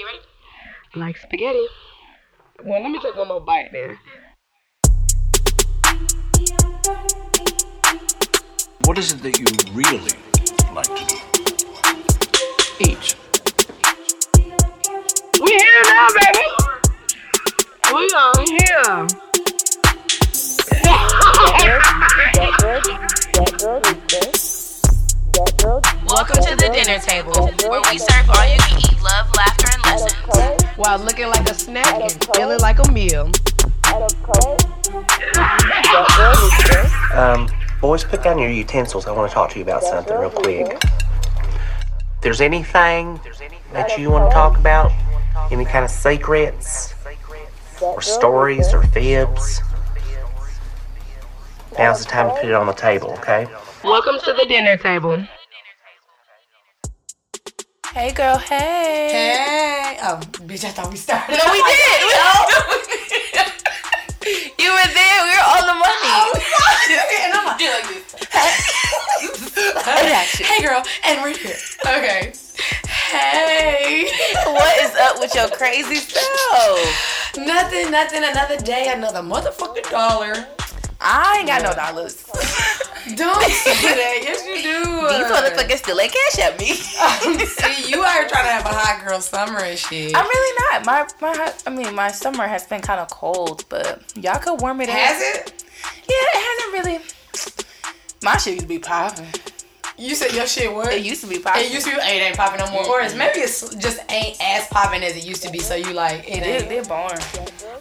you ready? Like spaghetti. Well, let me take one more bite then. What is it that you really like to do? Each. We here now, baby. We on here. Welcome to the dinner table, where we serve all you can eat love, laughter, and lessons. While looking like a snack and feeling like a meal. Um, boys, put down your utensils. I want to talk to you about something real quick. If there's anything that you want to talk about, any kind of secrets, or stories, or fibs, now's the time to put it on the table, okay? Welcome to the dinner table. Hey, girl, hey. Hey. Oh, bitch, I thought we started. No, we did. you were there. We were on the money. and I'm like, Do like this. hey, girl, and we're here. Okay. Hey. What is up with your crazy self? Nothing, nothing. Another day, another motherfucking dollar. I ain't got no dollars. Don't say that. Yes, you do. These motherfuckers still ain't cash at me. See, you are trying to have a hot girl summer and shit. I'm really not. My my hot- I mean my summer has been kind of cold, but y'all could warm it up. Has it? Yeah, it hasn't really. My shit used to be popping. You said your shit what? It used to be popping. It used to be, it ain't popping no more. Or it's maybe it's just ain't as popping as it used to be. So you like it They're, ain't. they're born.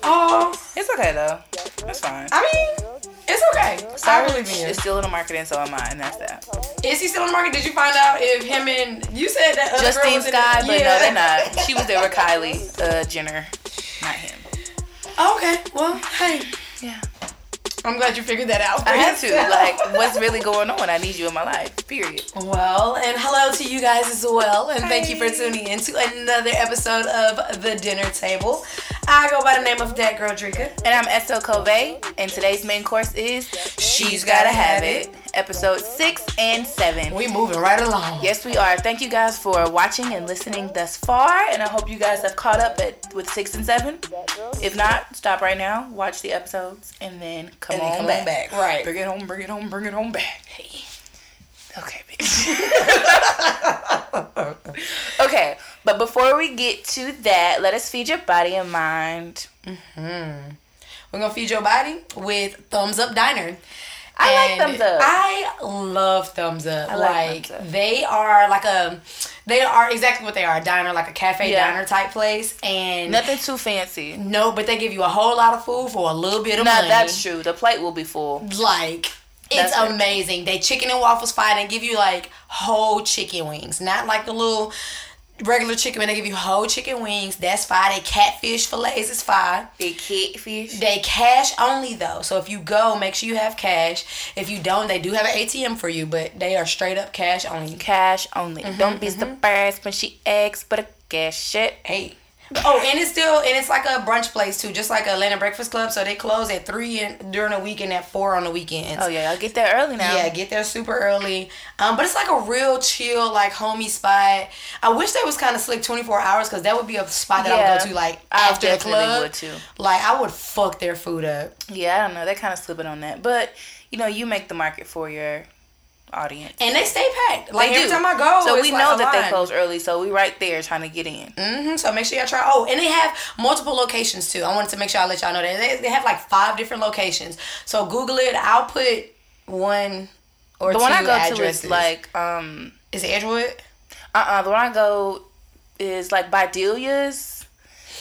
Oh, It's okay though. That's fine. I mean, it's okay. I Sorry, believe in you. it's still in the market, and so am I, and that's that. Is he still in the market? Did you find out if him and you said that other girl Justine was in Sky, it? but no, they're not. She was there with Kylie uh, Jenner, not him. Okay, well, hey, Yeah, I'm glad you figured that out. for I had to. Like, what's really going on? I need you in my life. Period. Well, and hello to you guys as well, and thank you for tuning in to another episode of The Dinner Table. I go by the name of That Girl Drika. And I'm Estelle Covey, and today's main course is She's Gotta Have It, episode six and seven. We moving right along. Yes, we are. Thank you guys for watching and listening thus far, and I hope you guys have caught up at with six and seven. If not, stop right now, watch the episodes, and then come, And then on, come back. on back, right. Bring it home, bring it home, bring it home back. Hey. Okay, bitch. okay, but before we get to that, let us feed your body and mind. Mm-hmm. We're gonna feed your body with Thumbs Up Diner. I like Thumbs Up. I love Thumbs Up. I like like Thumbs Up. they are like a, they are exactly what they are—a diner, like a cafe Yeah. diner type place. And Nothing too fancy. no, but they give you a whole lot of food for a little bit of No, money. that's true. The plate will be full. like it's That's amazing. They chicken and waffles fine and give you like whole chicken wings, not like the little regular chicken. They give you whole chicken wings. That's fine. They catfish fillets is fine. They catfish. They cash only though. So if you go, make sure you have cash. If you don't, they do have an ATM for you, but they are straight up cash only. Cash only. Mm-hmm, Don't be surprised when she asks for the cash shit. Hey. Oh, and it's still and it's like a brunch place too, just like a Atlanta Breakfast Club. So they close at three in, during the week and at four on the weekends. Oh yeah, I'll get there early now. Yeah, get there super early. Um, but it's like a real chill, like homey spot. I wish they was kind of slick 24 hours because that would be a spot that I would go to like I after the definitely club. would too. Like I would fuck their food up. Yeah, I don't know. They're kind of slipping on that, but you know, you make the market for your audience. And they stay packed. Like They every do. time I go, so we like know that they close early, so we right there trying to get in. hmm So make sure y'all try. Oh, and they have multiple locations too. I wanted to make sure I let y'all know that they, they have like five different locations. So Google it. I'll put one or The two one I go addresses. to is like um is it Edgewood? uh uh the one I go is like by Delia's.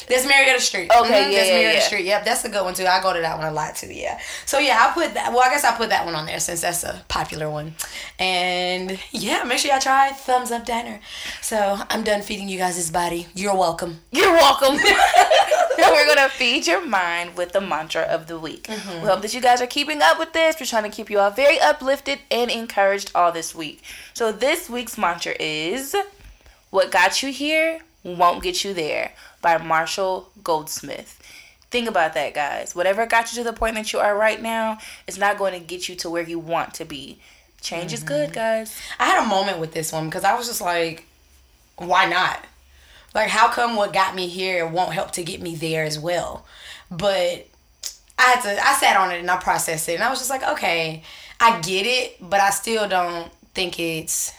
That's Marietta Street. Okay, Mhm, yeah, that's yeah, Marietta yeah. Street. Yep, that's a good one too. I go to that one a lot too. Yeah. So yeah, I'll put that. Well, I guess I'll put that one on there since that's a popular one. And yeah, make sure y'all try Thumbs Up Diner. So I'm done feeding you guys this body. You're welcome. You're welcome. We're gonna feed your mind with the mantra of the week. Mm-hmm. We hope that you guys are keeping up with this. We're trying to keep you all very uplifted and encouraged all this week. So this week's mantra is "What got you here won't get you there" by Marshall Goldsmith. Think about that, guys. Whatever got you to the point that you are right now is not going to get you to where you want to be. Change is Mm-hmm. good, guys. I had a moment with this one because I was just like, why not? Like, how come what got me here won't help to get me there as well? But I had to, I sat on it and I processed it, and I was just like, okay, I get it, but I still don't think it's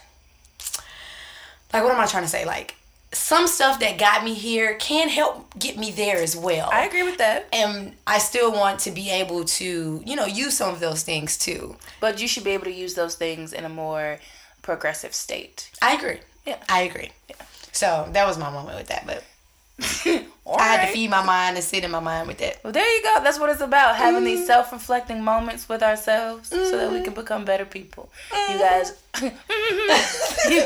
like, what am I trying to say? Like, some stuff that got me here can help get me there as well. I agree with that. and I still want to be able to, you know, use some of those things too. But you should be able to use those things in a more progressive state. I agree. Yeah. I agree. Yeah. So that was my moment with that, but I had to feed my mind and sit in my mind with that. Well, there you go. That's what it's about. Having Mm. these self reflecting moments with ourselves so that we can become better people. You guys you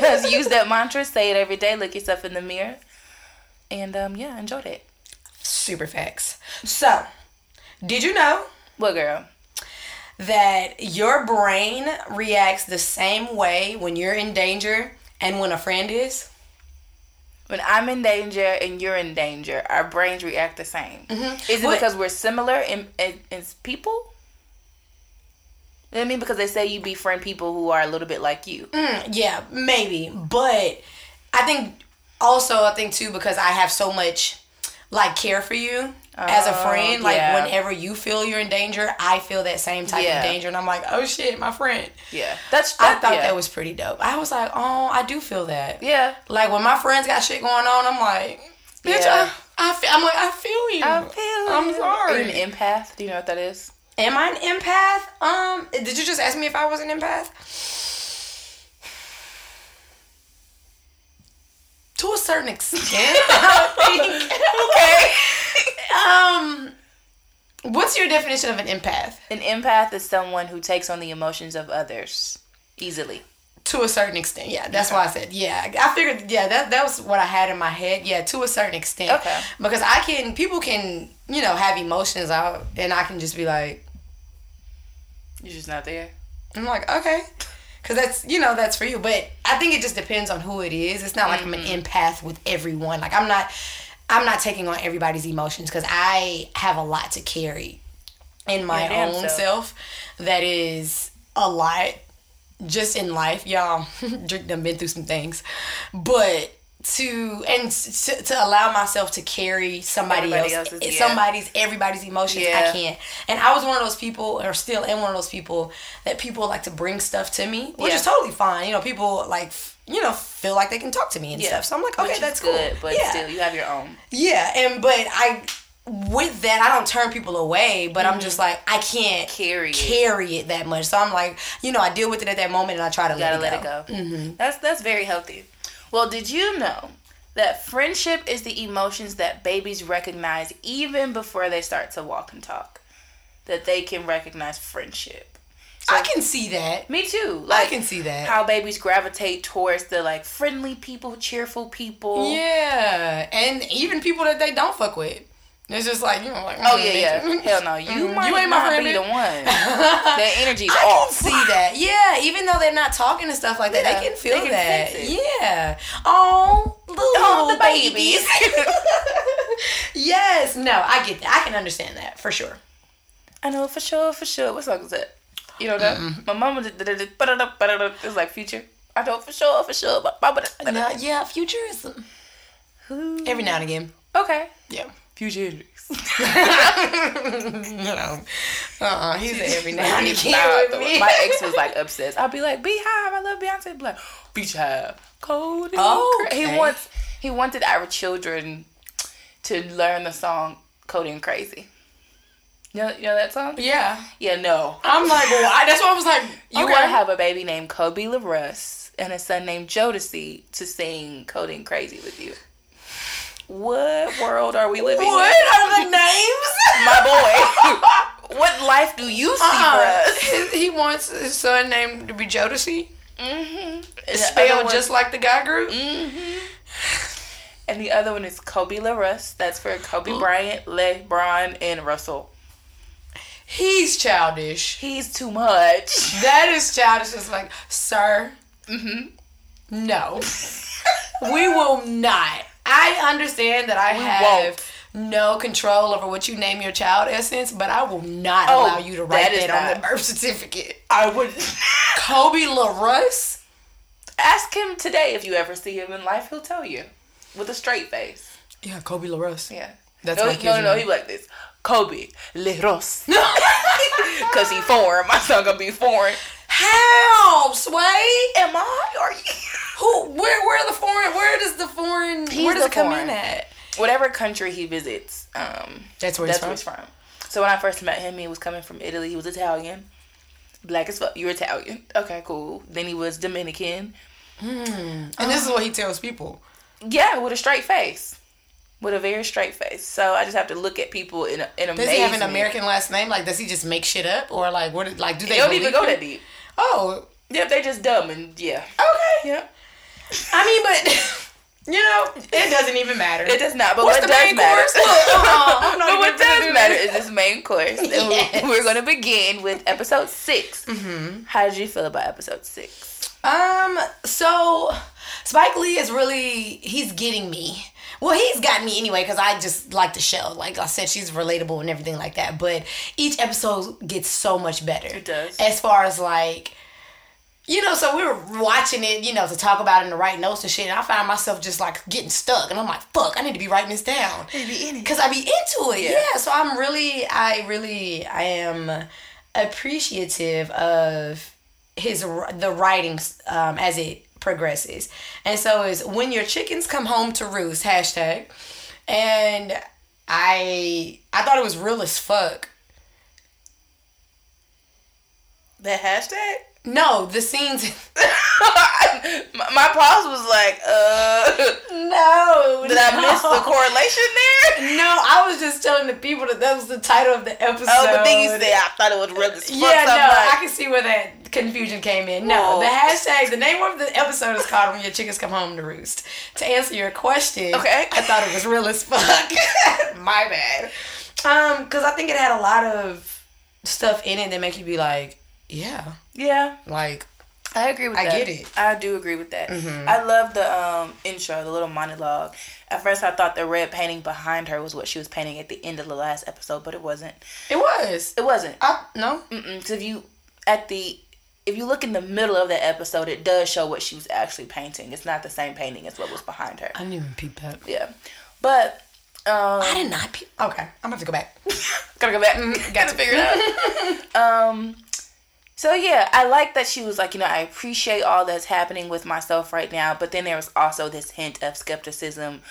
guys use that mantra, say it every day, look yourself in the mirror. And um yeah, enjoy that. Super facts. So, did you know What girl? that your brain reacts the same way when you're in danger and when a friend is? When I'm in danger and you're in danger, our brains react the same. Mm-hmm. Is it What- because we're similar in, in, in people? You know what I mean? Because they say you befriend people who are a little bit like you. Mm, yeah, maybe. But I think also I think too because I have so much like care for you as a Oh, friend. Like yeah. whenever you feel you're in danger, I feel that same type Yeah. of danger, and I'm like, oh shit, my friend. Yeah. That's I thought yeah. that was pretty dope. I was like, oh, I do feel that. Yeah. Like when my friends got shit going on, I'm like, bitch. I, I feel, I'm like, I feel you. I feel I'm you. sorry. Are you an empath? Do you know what that is? Am I an empath? Um, did you just ask me if I was an empath? To a certain extent, I think. okay. Um, what's your definition of an empath? An empath is someone who takes on the emotions of others easily. To a certain extent, yeah. That's why I said, yeah. I figured, yeah, that that was what I had in my head. Yeah, to a certain extent. Okay. Because I can, people can, you know, have emotions out, and I can just be like, You're just not there. I'm like, okay. Cause that's you know that's for you, but I think it just depends on who it is. It's not like I'm Mm-hmm. an empath with everyone. Like I'm not, I'm not taking on everybody's emotions because I have a lot to carry in my damn own self. self. That is a lot, just in life, y'all. Drake done been through some things, but to and to, to allow myself to carry somebody Everybody else, else's, yeah. somebody's everybody's emotions, I can't. And I was one of those people, or still am one of those people that people like to bring stuff to me, which Yeah. is totally fine. You know, people like you know feel like they can talk to me and Yeah. stuff. So I'm like, okay, that's good, cool. but yeah, still, you have your own. yeah. And but I, with that, I don't turn people away. But I'm just like, I can't Mm-hmm. Carry it. carry it that much. So I'm like, you know, I deal with it at that moment, and I try to You gotta let, let it go. it go. That's that's very healthy. Well, did you know that friendship is the emotions that babies recognize even before they start to walk and talk? That they can recognize friendship. I can see that. Me too. I can see that. how babies gravitate towards the like friendly people, cheerful people. Yeah, and even people that they don't fuck with. It's just like you know, like Oh mm, yeah, yeah. Hell no, you might You ain't my friend, be the one. That energy's I can off. see that. Yeah, even though they're not talking and stuff like that, Yeah, they can feel they can that. Yeah. Oh, little, Oh, the babies. babies. yes. No, I get that. I can understand that for sure. I know for sure, for sure. What song is that? You know that? Mm-hmm. My mama did did- did- ba-da-da, ba-da-da. It's like future. I know for sure, for sure. yeah, futurism. Every now and again. Okay. Yeah. Future Hendrix. No. Uh-uh. He's a every now and again with me. My ex was like obsessed. I'll be like, Beyhive, I love Beyonce. Like, Beyhive. Cold Oh, okay. He wants he wanted our children to learn the song Cody and Crazy. You know, you know that song? Yeah. Yeah, no. I'm like, why? That's why I was like, You okay. want to have a baby named Kobe LaRuss and a son named Jodeci to sing Cody and Crazy with you. What world are we living in? What in? are the names? My boy. what life do you see for us? He wants his son named to be Jodeci. Mm-hmm. Spelled just like the guy group. Mm-hmm. And the other one is Kobe LaRuss. That's for Kobe Bryant, LeBron, and Russell. He's childish. He's too much. That is childish. It's like, sir, mm-hmm. no, we will not. I understand that I We have no control over what you name your child essence, but I will not Oh, allow you to write that that, on the birth certificate. I would Kobe LaRuss? ask him today if you ever see him in life. He'll tell you. with a straight face. Yeah, Kobe LaRusse. Yeah. That's no, my kid's no, no, no. He like this. Kobe le Leros. Cause he foreign. My son gonna be foreign. How, Sway? Am I? Are you? Who? Where? Where the foreign? Where does the foreign? He's where does it come foreign. in at? Whatever country he visits, um, That's where he's that's from. where he's from. So when I first met him, he was coming from Italy. He was Italian. Black as fuck. You're Italian. Okay, cool. Then he was Dominican. And this is what he tells people. Yeah, with a straight face. With a very straight face. So I just have to look at people in a, in Does he have an. American last name? Like, does he just make shit up, or like, what? Like, do they They don't even go him? that deep. Oh, Yeah, they just dumb and yeah. okay. Yeah. I mean, but you know, it doesn't even matter. It does not. But What's what the does main matter? uh-uh, but what does do matter is this main course. Yes. we're going to begin with episode 6 Mm-hmm. How did you feel about episode six? Um, so Spike Lee is really he's getting me. Well, he's got me anyway because I just like the show. Like I said, she's relatable and everything like that. But each episode gets so much better. It does. As far as like, you know, so we were watching it, you know, to talk about it and to write notes and shit. And I found myself just like getting stuck, and I'm like, fuck, I need to be writing this down because I be into it. Yeah. So I'm really, I really, I am appreciative of his the writings um, as it progresses. And so is when your chickens come home to roost hashtag, and I I thought it was real as fuck. The hashtag? No, the scenes. my, my pause was like, uh, no, did I miss the correlation there? No, I was just telling the people that that was the title of the episode. Oh, but then you said I thought it was real as fuck. Yeah, no, like, I can see where that confusion came in. No, Whoa. the hashtag, the name of the episode is called "When Your Chickens Come Home to Roost." To answer your question, Okay. I thought it was real as fuck. My bad. Um, because I think it had a lot of stuff in it that make you be like, yeah, yeah, like I agree with I that. get it. I do agree with that. I love the um, intro, the little monologue. At first, I thought the red painting behind her was what she was painting at the end of the last episode, but it wasn't. it was. It wasn't. I no. Because if you at the if you look in the middle of the episode, it does show what she was actually painting. It's not the same painting as what was behind her. I didn't even peep that. Yeah, but um, I did not peep. Okay, I'm gonna have to go back. gotta go back. Got to figure it out. um. So yeah, I like that she was like, you know, I appreciate all that's happening with myself right now, but then there was also this hint of skepticism,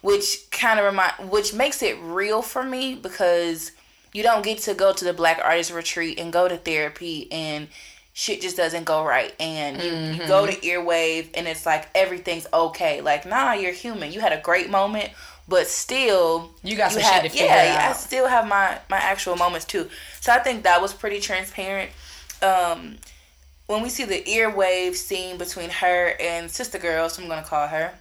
which kind of remind, which makes it real for me because you don't get to go to the Black Artist Retreat and go to therapy and shit just doesn't go right, and you, you go mm-hmm. to Earwave and it's like everything's okay. Like, nah, you're human. You had a great moment. But still, You got some have- shit to figure yeah, yeah, I still have my my actual moments too. So I think that was pretty transparent. Um, when we see the earwave scene between her and Sister Girl, so I'm gonna call her.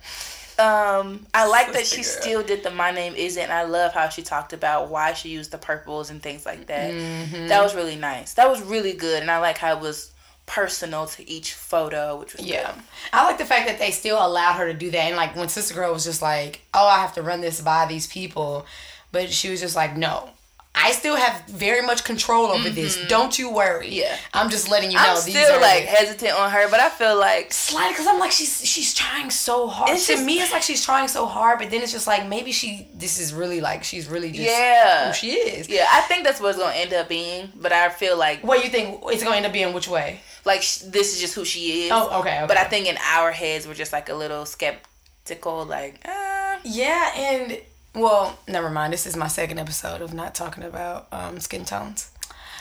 Um, I like that she Girl. still did the my name isn't. And I love how she talked about why she used the purples and things like that. Mm-hmm. That was really nice. That was really good, and I like how it was personal to each photo, which was Yeah. good. I like the fact that they still allowed her to do that. And like when Sister Girl was just like, oh, I have to run this by these people. But she was just like, no. I still have very much control over this. Don't you worry. Mm-hmm. Yeah. I'm just letting you know I'm these still are like the- hesitant on her, but I feel like slightly because I'm like she's she's trying so hard. It's to just- me, it's like she's trying so hard, but then it's just like maybe she this is really like she's really just yeah, who she is. Yeah, I think that's what it's gonna end up being. But I feel like What you think it's going to end up being which way? like sh- this is just who she is. Oh, okay, okay. But I think in our heads we're just like a little skeptical, like, uh, Yeah, and well, never mind. This is my second episode of not talking about um, skin tones.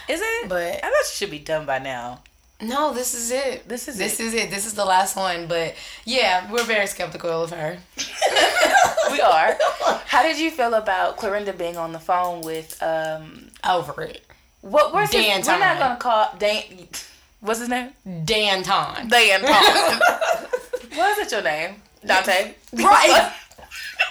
is it? But- I thought you should be done by now. No, this is it. This is this it. is it. This is the last one. But yeah, we're very skeptical of her. We are. How did you feel about Clorinda being on the phone with um Over it. what where's Dan his, we're not gonna call Dan what's his name? Dan Ton. Dan Tom. what is it your name? Dante. Right.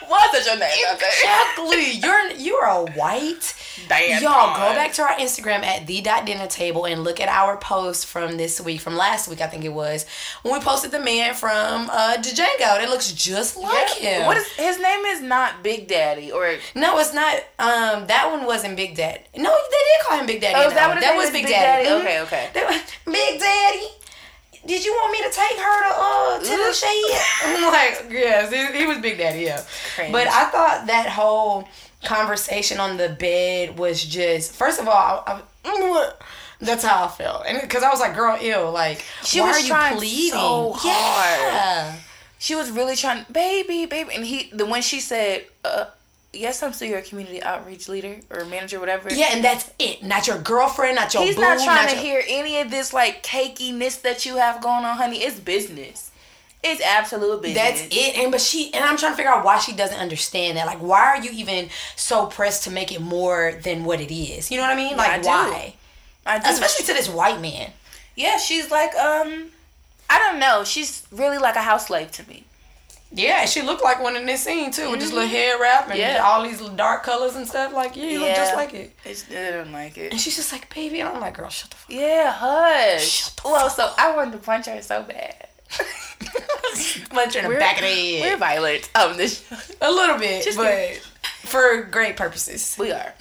What is it your name? Exactly. You're you're a white. Dan Y'all go back to our Instagram at the dot dinner table and look at our post from this week, from last week I think it was, when we posted the man from uh Django. That looks just like him. What is his name? Is not Big Daddy or No, it's not. Um, that one wasn't Big Daddy. No, they did call him Big Daddy. Oh, that one. what his that was? Big, Daddy? Daddy? Mhm. Okay, okay. Big Daddy. Did you want me to take her to uh to the shade? I'm like, yes, he, he was Big Daddy, yeah. Cringe. But I thought that whole conversation on the bed was just first of all, I, I, that's how I felt, and because I was like, girl, ew, like She why was are you trying pleading? so hard. Yeah. She was really trying, baby, baby, and he the when she said, uh, "Yes, I'm still your community outreach leader or manager, whatever." Yeah, and that's it. Not your girlfriend, not your He's boo, not trying to your- hear any of this like cakiness that you have going on, honey. It's business. It's absolute business. That's it. And but she and I'm trying to figure out why she doesn't understand that. Like, why are you even so pressed to make it more than what it is? You know what I mean? Like, I why? I do. Especially to this white man. yeah, she's like, um, I don't know. She's really like a house slave to me. Yeah, she looked like one in this scene too, with this little hair wrap and Mm-hmm. Yeah. all these dark colors and stuff. Like, yeah, you look just like it. It's, I don't like it. And she's just like, baby, I'm like, girl, shut the fuck. Yeah, hush. Well, so I wanted to punch her so bad. Punch her in the We're- back of the head. We're violent on this show. A little bit, Just but for great purposes. We are.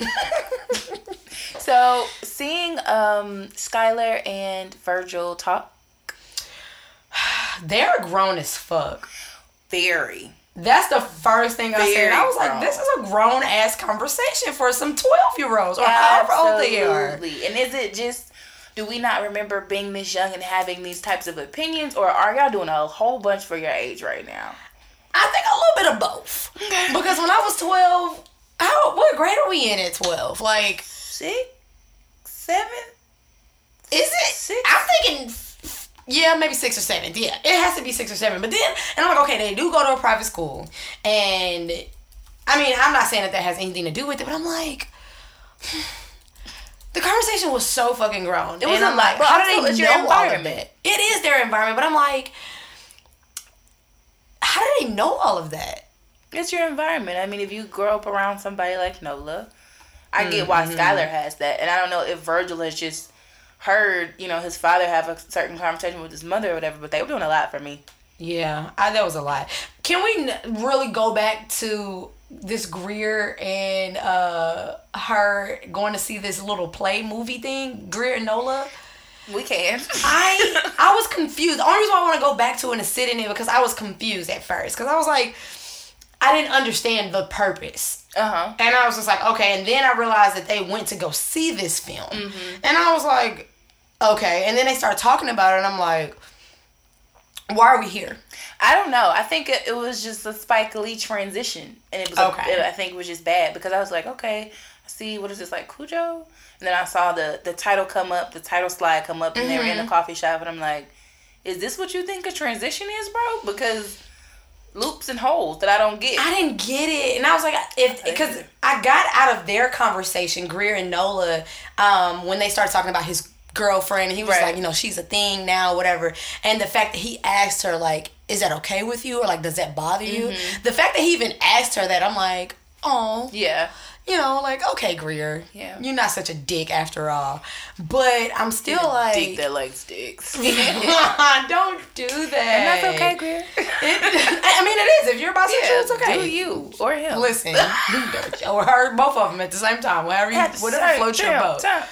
so seeing um Skylar and Virgil talk They're grown as fuck. Very. That's the first thing I said. I was like, this is a grown ass conversation for some 12 year olds or however old they are. And is it just do we not remember being this young and having these types of opinions, or are y'all doing a whole bunch for your age right now? I think a little bit of both. Because when I was 12, how, what grade are we in at 12? Like, Six, seven, is it? Six? I'm thinking, yeah, maybe six or seven. Yeah, it has to be six or seven. But then, and I'm like, okay, they do go to a private school. And, I mean, I'm not saying that that has anything to do with it, but I'm like, the conversation was so fucking grown. It was and a I'm lot, like, but how do they know all of environment. that? It is their environment, but I'm like, how do they know all of that? It's your environment. I mean, if you grow up around somebody like Nola, I get why Mm-hmm. Skylar has that, and I don't know if Virgil is just heard, you know, his father have a certain conversation with his mother or whatever. But they were doing a lot for me. Yeah, I, that was a lot. Can we really go back to this Greer and uh her going to see this little play movie thing, Greer and Nola? We can. I I was confused. The only reason why I want to go back to it and sit in it because I was confused at first because I was like, I didn't understand the purpose. Uh huh. And I was just like, okay. And then I realized that they went to go see this film. And I was like, okay. And then they started talking about it, and I'm like, why are we here? I don't know. I think it, it was just a Spike Lee transition, and it was. Okay. A, I think it was just bad because I was like, okay, I see what is this like Cujo, and then I saw the the title come up, the title slide come up, and they were in the coffee shop, and I'm like, is this what you think a transition is, bro? Because loops and holes that I don't get. I didn't get it, and I was like, if because. I got out of their conversation, Greer and Nola, um, when they started talking about his girlfriend, he was Right. like, you know, she's a thing now, whatever, and the fact that he asked her like, is that okay with you, or like, does that bother you? Mm-hmm. The fact that he even asked her that, I'm like, oh, yeah. you know, like okay, Greer, Yeah. you're not such a dick after all, but I'm still like, Dick that likes dicks. don't do that. And that's okay, Greer. It- I mean, it is. If you're bisexual, it's okay. Do you or him? Listen, or her, both of them at the same time, whatever, you, whatever floats your boat. time.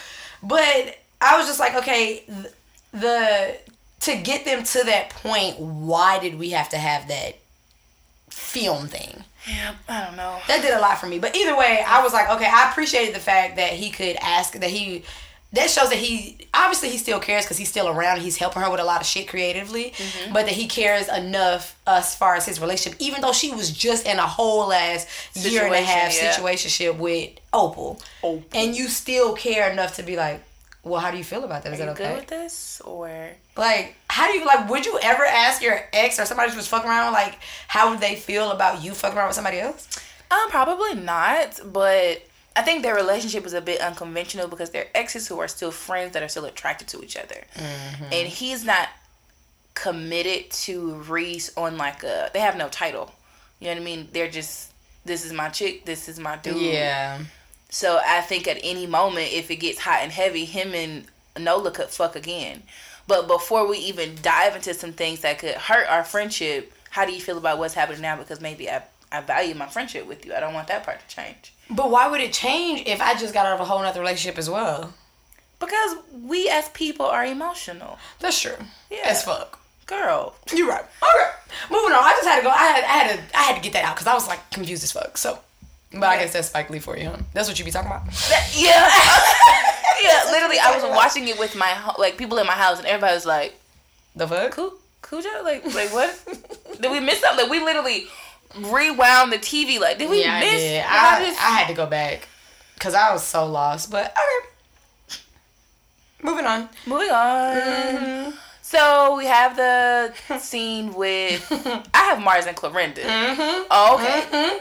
But I was just like, okay, th- the to get them to that point, why did we have to have that film thing? Yeah, I don't know. That did a lot for me. But either way, I was like, okay, I appreciated the fact that he could ask that he. That shows that he obviously he still cares because he's still around. He's helping her with a lot of shit creatively, Mm-hmm. but that he cares enough as far as his relationship. Even though she was just in a whole ass year and a half Situation, yeah. situationship with Opal, Opal. and you still care enough to be like, well, how do you feel about that? Is Are that you good okay? with this or? Like, how do you like? Would you ever ask your ex or somebody who was fucking around like how would they feel about you fucking around with somebody else? Um, probably not, but I think their relationship is a bit unconventional because they're exes who are still friends that are still attracted to each other, and he's not committed to Reese on like a. They have no title. You know what I mean? They're just this is my chick, this is my dude. So I think at any moment, if it gets hot and heavy, him and Nola could fuck again. But before we even dive into some things that could hurt our friendship, how do you feel about what's happening now? Because maybe I, I value my friendship with you. I don't want that part to change. But why would it change if I just got out of a whole nother relationship as well? Because we as people are emotional. That's true. Yeah. As fuck. Girl. You're right. Okay. Moving on. I just had to go. I had, I had to. I had to get that out because I was like confused as fuck. So, but I guess that's Spike Lee for you, huh? That's what you be talking about. Yeah. yeah, literally I was watching it with my ho- like people in my house and everybody was like, The fuck? Cu- Cujo? Like like what? did we miss something? Like we literally rewound the TV like did we Yeah, I miss what I, just- I had to go back because I was so lost. But okay. Moving on. Moving on. So we have the scene with I have Mars and Clorinda. Mm-hmm. Okay.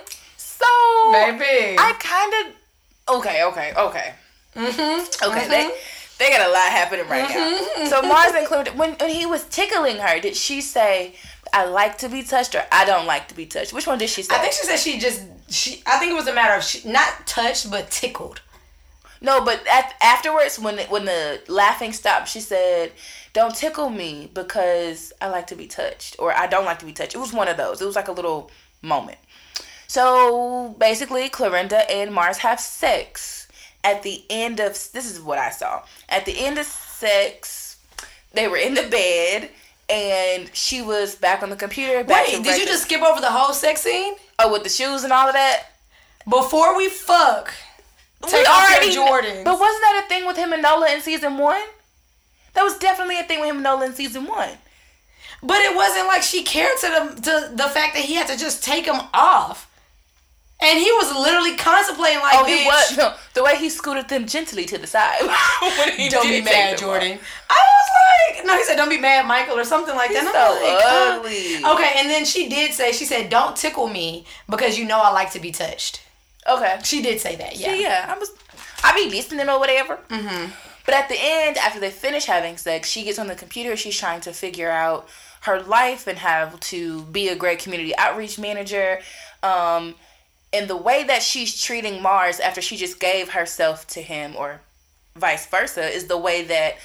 So Baby. I kind of okay, okay, okay. mm-hmm. Okay, they they got a lot happening right now. So Mars and Clorinda, when when he was tickling her, did she say, "I like to be touched" or "I don't like to be touched"? Which one did she say? I think she said she just she. I think it was a matter of she, not touched but tickled. No, but at, afterwards, when the, when the laughing stopped, she said, "Don't tickle me because I like to be touched, or I don't like to be touched." It was one of those. It was like a little moment. So basically, Clorinda and Mars have sex. At the end of this is what I saw. At the end of sex, they were in the bed, and she was back on the computer. Back Wait, did you just skip over the whole sex scene oh with the shoes and all of that? before we fuck? Take we already your Jordans. But wasn't that a thing with him and Nola in season one? That was definitely a thing with him and Nola in season one. But it wasn't like she cared to the to the fact that he had to just take them off. And he was literally contemplating like, Oh, he was no, the way he scooted them gently to the side. when he don't be mad, them. Jordan. I was like, no, he said, don't be mad, Michael, or something like that. He's And so like, ugly. okay, and then she did say, she said, don't tickle me because you know I like to be touched. Okay. She did say that, yeah. Yeah, yeah. I was I be listening or whatever. Mm-hmm. But at the end, after they finish having sex, she gets on the computer. She's trying to figure out her life and how to be a great community outreach manager. Um, and the way that she's treating Mars after she just gave herself to him, or vice versa, is the way that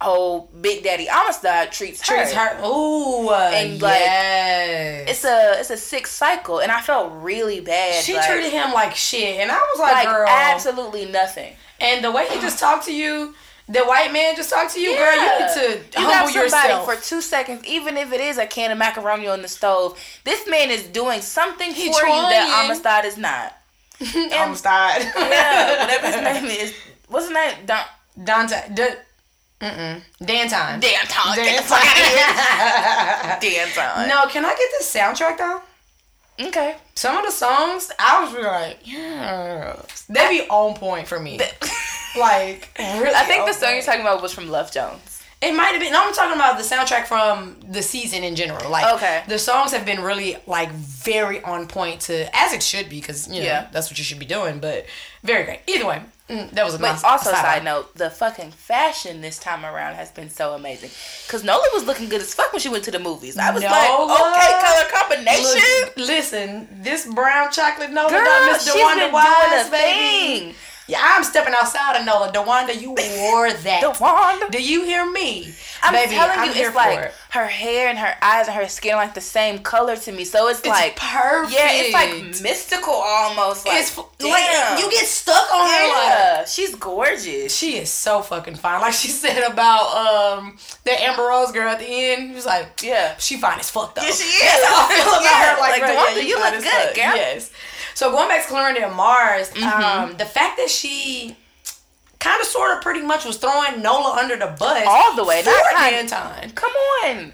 oh Big Daddy Amistad treats her. Treats her, ooh, uh, And, like, yes. It's a it's a sick cycle, and I felt really bad. she like, treated him like shit, and I was like, like girl. absolutely nothing. And the way he just talked to you, the white man just talked to you, girl, you need to You humble yourself. for two seconds, even if it is a can of macaroni on the stove. This man is doing something He for you that. Amistad is not. Amistad. Yeah, whatever his name is. What's his name? Don Dante. D- mm-mm. Dan time. Dan Ton. Dan Get the fuck out of here. Dan Ton. No, can I get this soundtrack though? Okay. Some of the songs, I was like, yeah, they be on point for me. Like, really I think the song you're talking about was from Love Jones. It might have been. No, I'm talking about the soundtrack from the season in general. Like, Okay. the songs have been really like very on point to as it should be because you know Yeah. that's what you should be doing. But very great. Either way, mm, that was a But nice. also, side side note, the fucking fashion this time around has been so amazing. Cause Nola was looking good as fuck when she went to the movies. I was like, okay, color combination. Look, listen, this brown chocolate Nola Girl, got Miss she's DeWanda been doing Wise, baby. thing. Yeah, I'm stepping outside of Nola. DeWanda, you wore that. DeWanda. Do you hear me? I'm baby, telling I'm you, it's for like it. Her hair and her eyes and her skin are like the same color to me. So it's, It's like perfect. Yeah, it's like mystical almost. Like, It's damn. like you get stuck on her. Like, yeah, she's gorgeous. she is so fucking fine. Like she said about um the Amber Rose girl at the end. She was like, Yeah. she fine as fuck though. Yeah, she is. That's how I feel about Yeah, her. Like, like, DeWanda, yeah, you fine look good, fuck. girl. Yes. So going back to Clorinda and Mars, Mm-hmm. um, the fact that she kind of sort of pretty much was throwing Nola under the bus All the way, for not kind- time. Come on.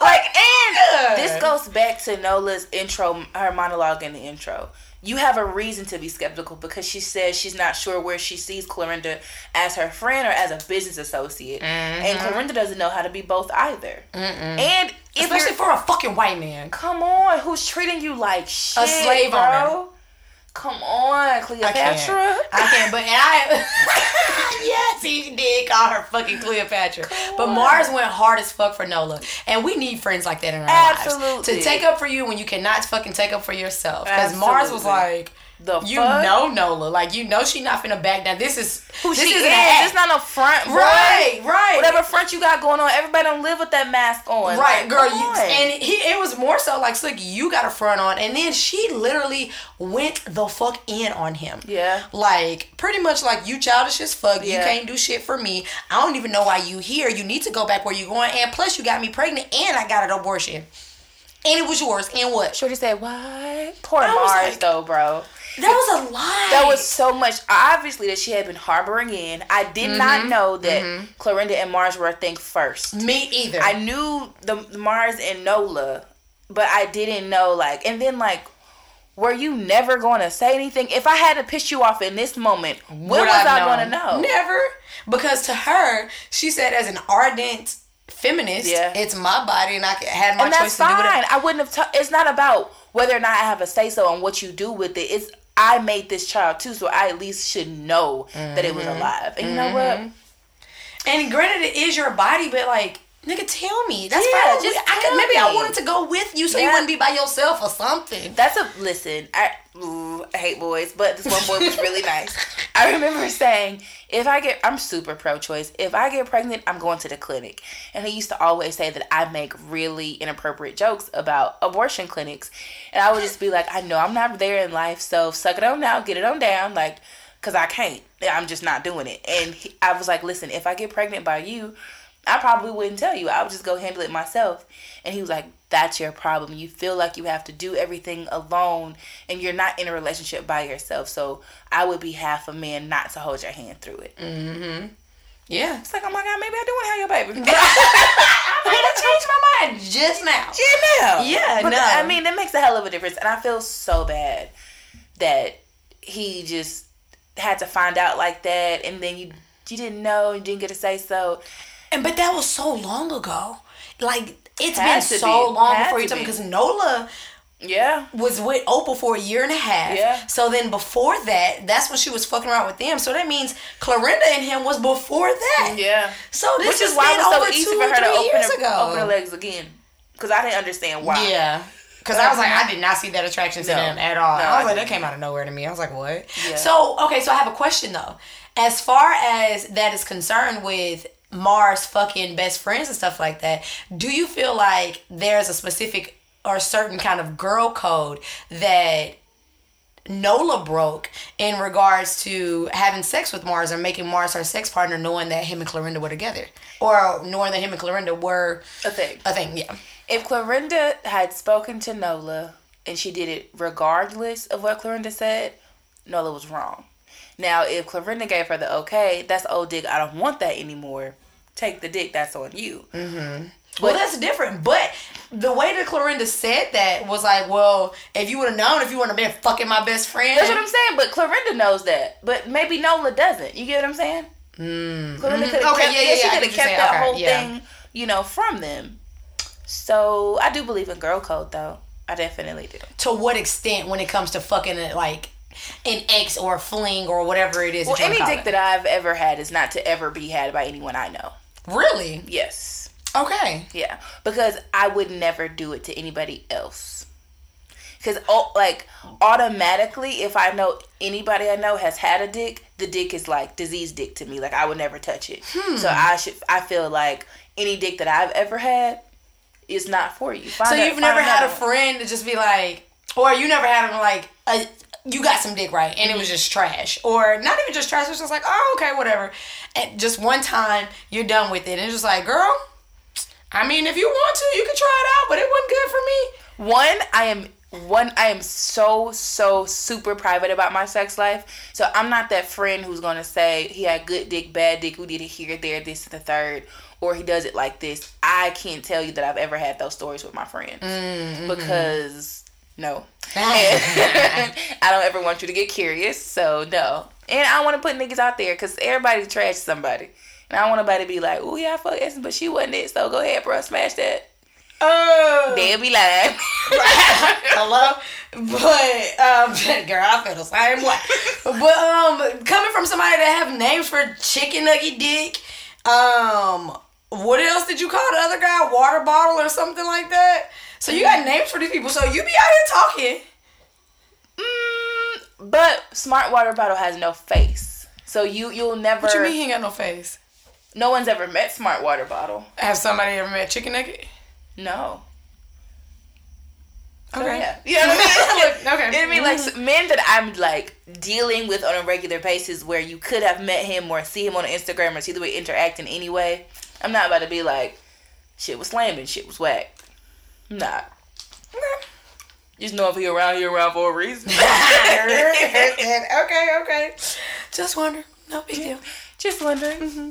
Like and this goes back to Nola's intro, her monologue in the intro. You have a reason to be skeptical because she says she's not sure where she sees Clorinda as her friend or as a business associate, and mm-hmm. Clorinda doesn't know how to be both either. And if Especially for a fucking white man. come on, who's treating you like shit, a slave bro? owner. Come on, I Cleopatra. can't. I can't. But and I, yes, he did call her fucking Cleopatra. But Mars went hard as fuck for Nola, and we need friends like that in our lives Absolutely. to take up for you when you cannot fucking take up for yourself. Because Mars was like, The You fuck? know Nola. Like you know she not finna back down. This is who this she is is. an act. It's not a front, boy. Right, right. Whatever front you got going on, everybody don't live with that mask on. Right, Like, girl. You, on. and he, it was more so like, slick. You got a front on, and then she literally went the fuck in on him. Yeah. like pretty much like you childish as fuck. Yeah. You can't do shit for me. I don't even know why you here. You need to go back where you going. And plus, you got me pregnant, and I got an abortion, and it was yours. And what? Shorty said, "What?" Poor I Mars, like- though, bro. That was a lie. That was so much. Obviously, that she had been harboring in. I did Mm-hmm. not know that Clorinda and Mars were a thing first. me either. I knew the, the Mars and Nola, but I didn't know like. And then like, were you never going to say anything? If I had to piss you off in this moment, when Would was I've I going to know? Never. Because to her, she said, as an ardent feminist, Yeah. it's my body and I can have my and choice that's to do fine. whatever. I wouldn't have. T- it's not about whether or not I have a say so on what you do with it. It's I made this child too, so I at least should know that it was Mm-hmm. alive. And you know what? And granted, it is your body, but like, nigga, tell me. That's Yeah, fine. just I could maybe I wanted to go with you so you wouldn't be by yourself or something. That's a listen. I, ooh, I hate boys, but this one boy was really nice. I remember saying, if I get, I'm super pro-choice. If I get pregnant, I'm going to the clinic. And he used to always say that I make really inappropriate jokes about abortion clinics, and I would just be like, I know I'm not there in life, so suck it on now, get it on down, like, cause I can't. I'm just not doing it. And he, I was like, listen, if I get pregnant by you. I probably wouldn't tell you. I would just go handle it myself. And he was like, That's your problem. You feel like you have to do everything alone and you're not in a relationship by yourself. So I would be half a man not to hold your hand through it. Mm-hmm. Yeah. It's like, oh my God, maybe I do want to have your baby. I might have changed my mind just now. yeah, Yeah, But no. I mean, it makes a hell of a difference. And I feel so bad that he just had to find out like that. And then you, you didn't know, you didn't get to say so. And but that was so long ago. Like it's been so be. long Had before you told me because Nola Yeah. was with Opal for a year and a half. Yeah. So then before that, that's when she was fucking around with them. So that means Clorinda and him was before that. Yeah. So this Which is why it was so easy for her to open her, ago. open her legs again. Because I didn't understand why. Yeah. Cause I was like, I did not see that attraction to No. them at all. No, I was I like, that came out of nowhere to me. I was like, what? Yeah. So okay, so I have a question though. As far as that is concerned with Mars fucking best friends and stuff like that, do you feel like there's a specific or certain kind of girl code that Nola broke in regards to having sex with Mars or making Mars her sex partner, knowing that him and Clorinda were together, or knowing that him and Clorinda were A thing. a thing? Yeah. If Clorinda had spoken to Nola and she did it regardless of what Clorinda said, Nola was wrong. Now, if Clorinda gave her the okay, that's old dick. I don't want that anymore. Take the dick. That's on you. Well, that's different. But the way that Clorinda said that was like, well, if you would have known, if you wouldn't have been fucking my best friend. That's what I'm saying. But Clorinda knows that. But maybe Nola doesn't. You get what I'm saying? Mm. Clorinda could have Okay, kept, yeah, yeah, she could have kept that saying. whole yeah. thing, you know, from them. So I do believe in girl code, though. I definitely do. To what extent when it comes to fucking like an ex or a fling or whatever it is? Well, any dick call that I've ever had is not to ever be had by anyone I know. Really Yes. okay. Yeah. Because I would never do it to anybody else. Because, oh, like, automatically, if I know anybody I know has had a dick, the dick is like disease dick to me. Like, I would never touch it. Hmm. So I should, I feel like any dick that I've ever had is not for you. Find So a- you've never had a one. friend to just be like, or you never had him like, a, you got some dick right, and it was mm-hmm. just trash, or not even just trash. It was just like, oh, okay, whatever. And just one time, you're done with it, and it's just like, girl. I mean, if you want to, you can try it out, but it wasn't good for me. One, I am one I am so so super private about my sex life. So I'm not that friend who's gonna say he had good dick, bad dick, we did it here, there, this, the third, or he does it like this. I can't tell you that I've ever had those stories with my friends mm, mm-hmm. because no, I don't ever want you to get curious. So no, and I want to put niggas out there because everybody trash somebody. And I don't want nobody to be like, oh yeah, I fuck Essence, but she wasn't it. So go ahead, bro, smash that. Oh, They'll be lying. hello, but um, girl, I feel the same way. But um, coming from somebody that have names for chicken nugget dick, um, what else did you call the other guy? Water bottle or something like that. So you got names for these people. So you be out here talking. Mm, But smart water bottle has no face, so you you'll never. What you mean he ain't got no face? No one's ever met smart water bottle. Have somebody ever met Chicken Nugget? No. So, Okay. yeah. You know what I mean? Okay. Mm-hmm. You know what I mean? Like s- men that I'm like dealing with on a regular basis where you could have met him or see him on Instagram or see the way interacting interact in any way. I'm not about to be like, shit was slamming, shit was whack. Not. Just know if he around, he around for a reason. okay, okay. Just wondering. No big deal. Just wondering. Mm-hmm.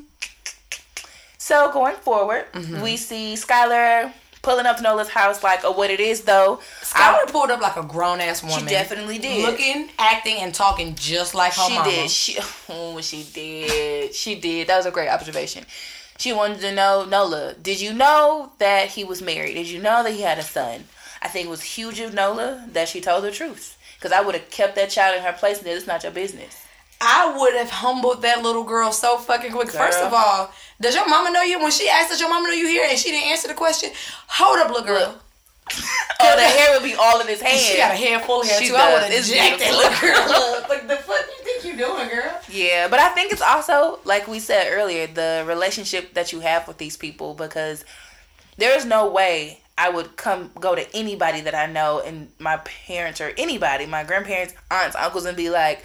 So going forward, mm-hmm. we see Skylar pulling up to Nola's house like, oh, what it is though. Skylar pulled up like a grown ass woman. She definitely did. Looking, acting, and talking just like her she mama. did. She oh, she did. She did. That was a great observation. She wanted to know, Nola, did you know that he was married? Did you know that he had a son? I think it was huge of Nola that she told the truth. Because I would have kept that child in her place and said, it's not your business. I would have humbled that little girl so fucking quick. First of all, does your mama know you? When she asked, does your mama know you here? And she didn't answer the question. Hold up, little girl. Oh, the hair would be all in his hand. She got a hair full of hair She too. I does. would have jacked that little girl up. Like the fuck you think you doing, girl? Yeah, but I think it's also like we said earlier, the relationship that you have with these people because there is no way I would come go to anybody that I know and my parents or anybody, my grandparents, aunts, uncles, and be like,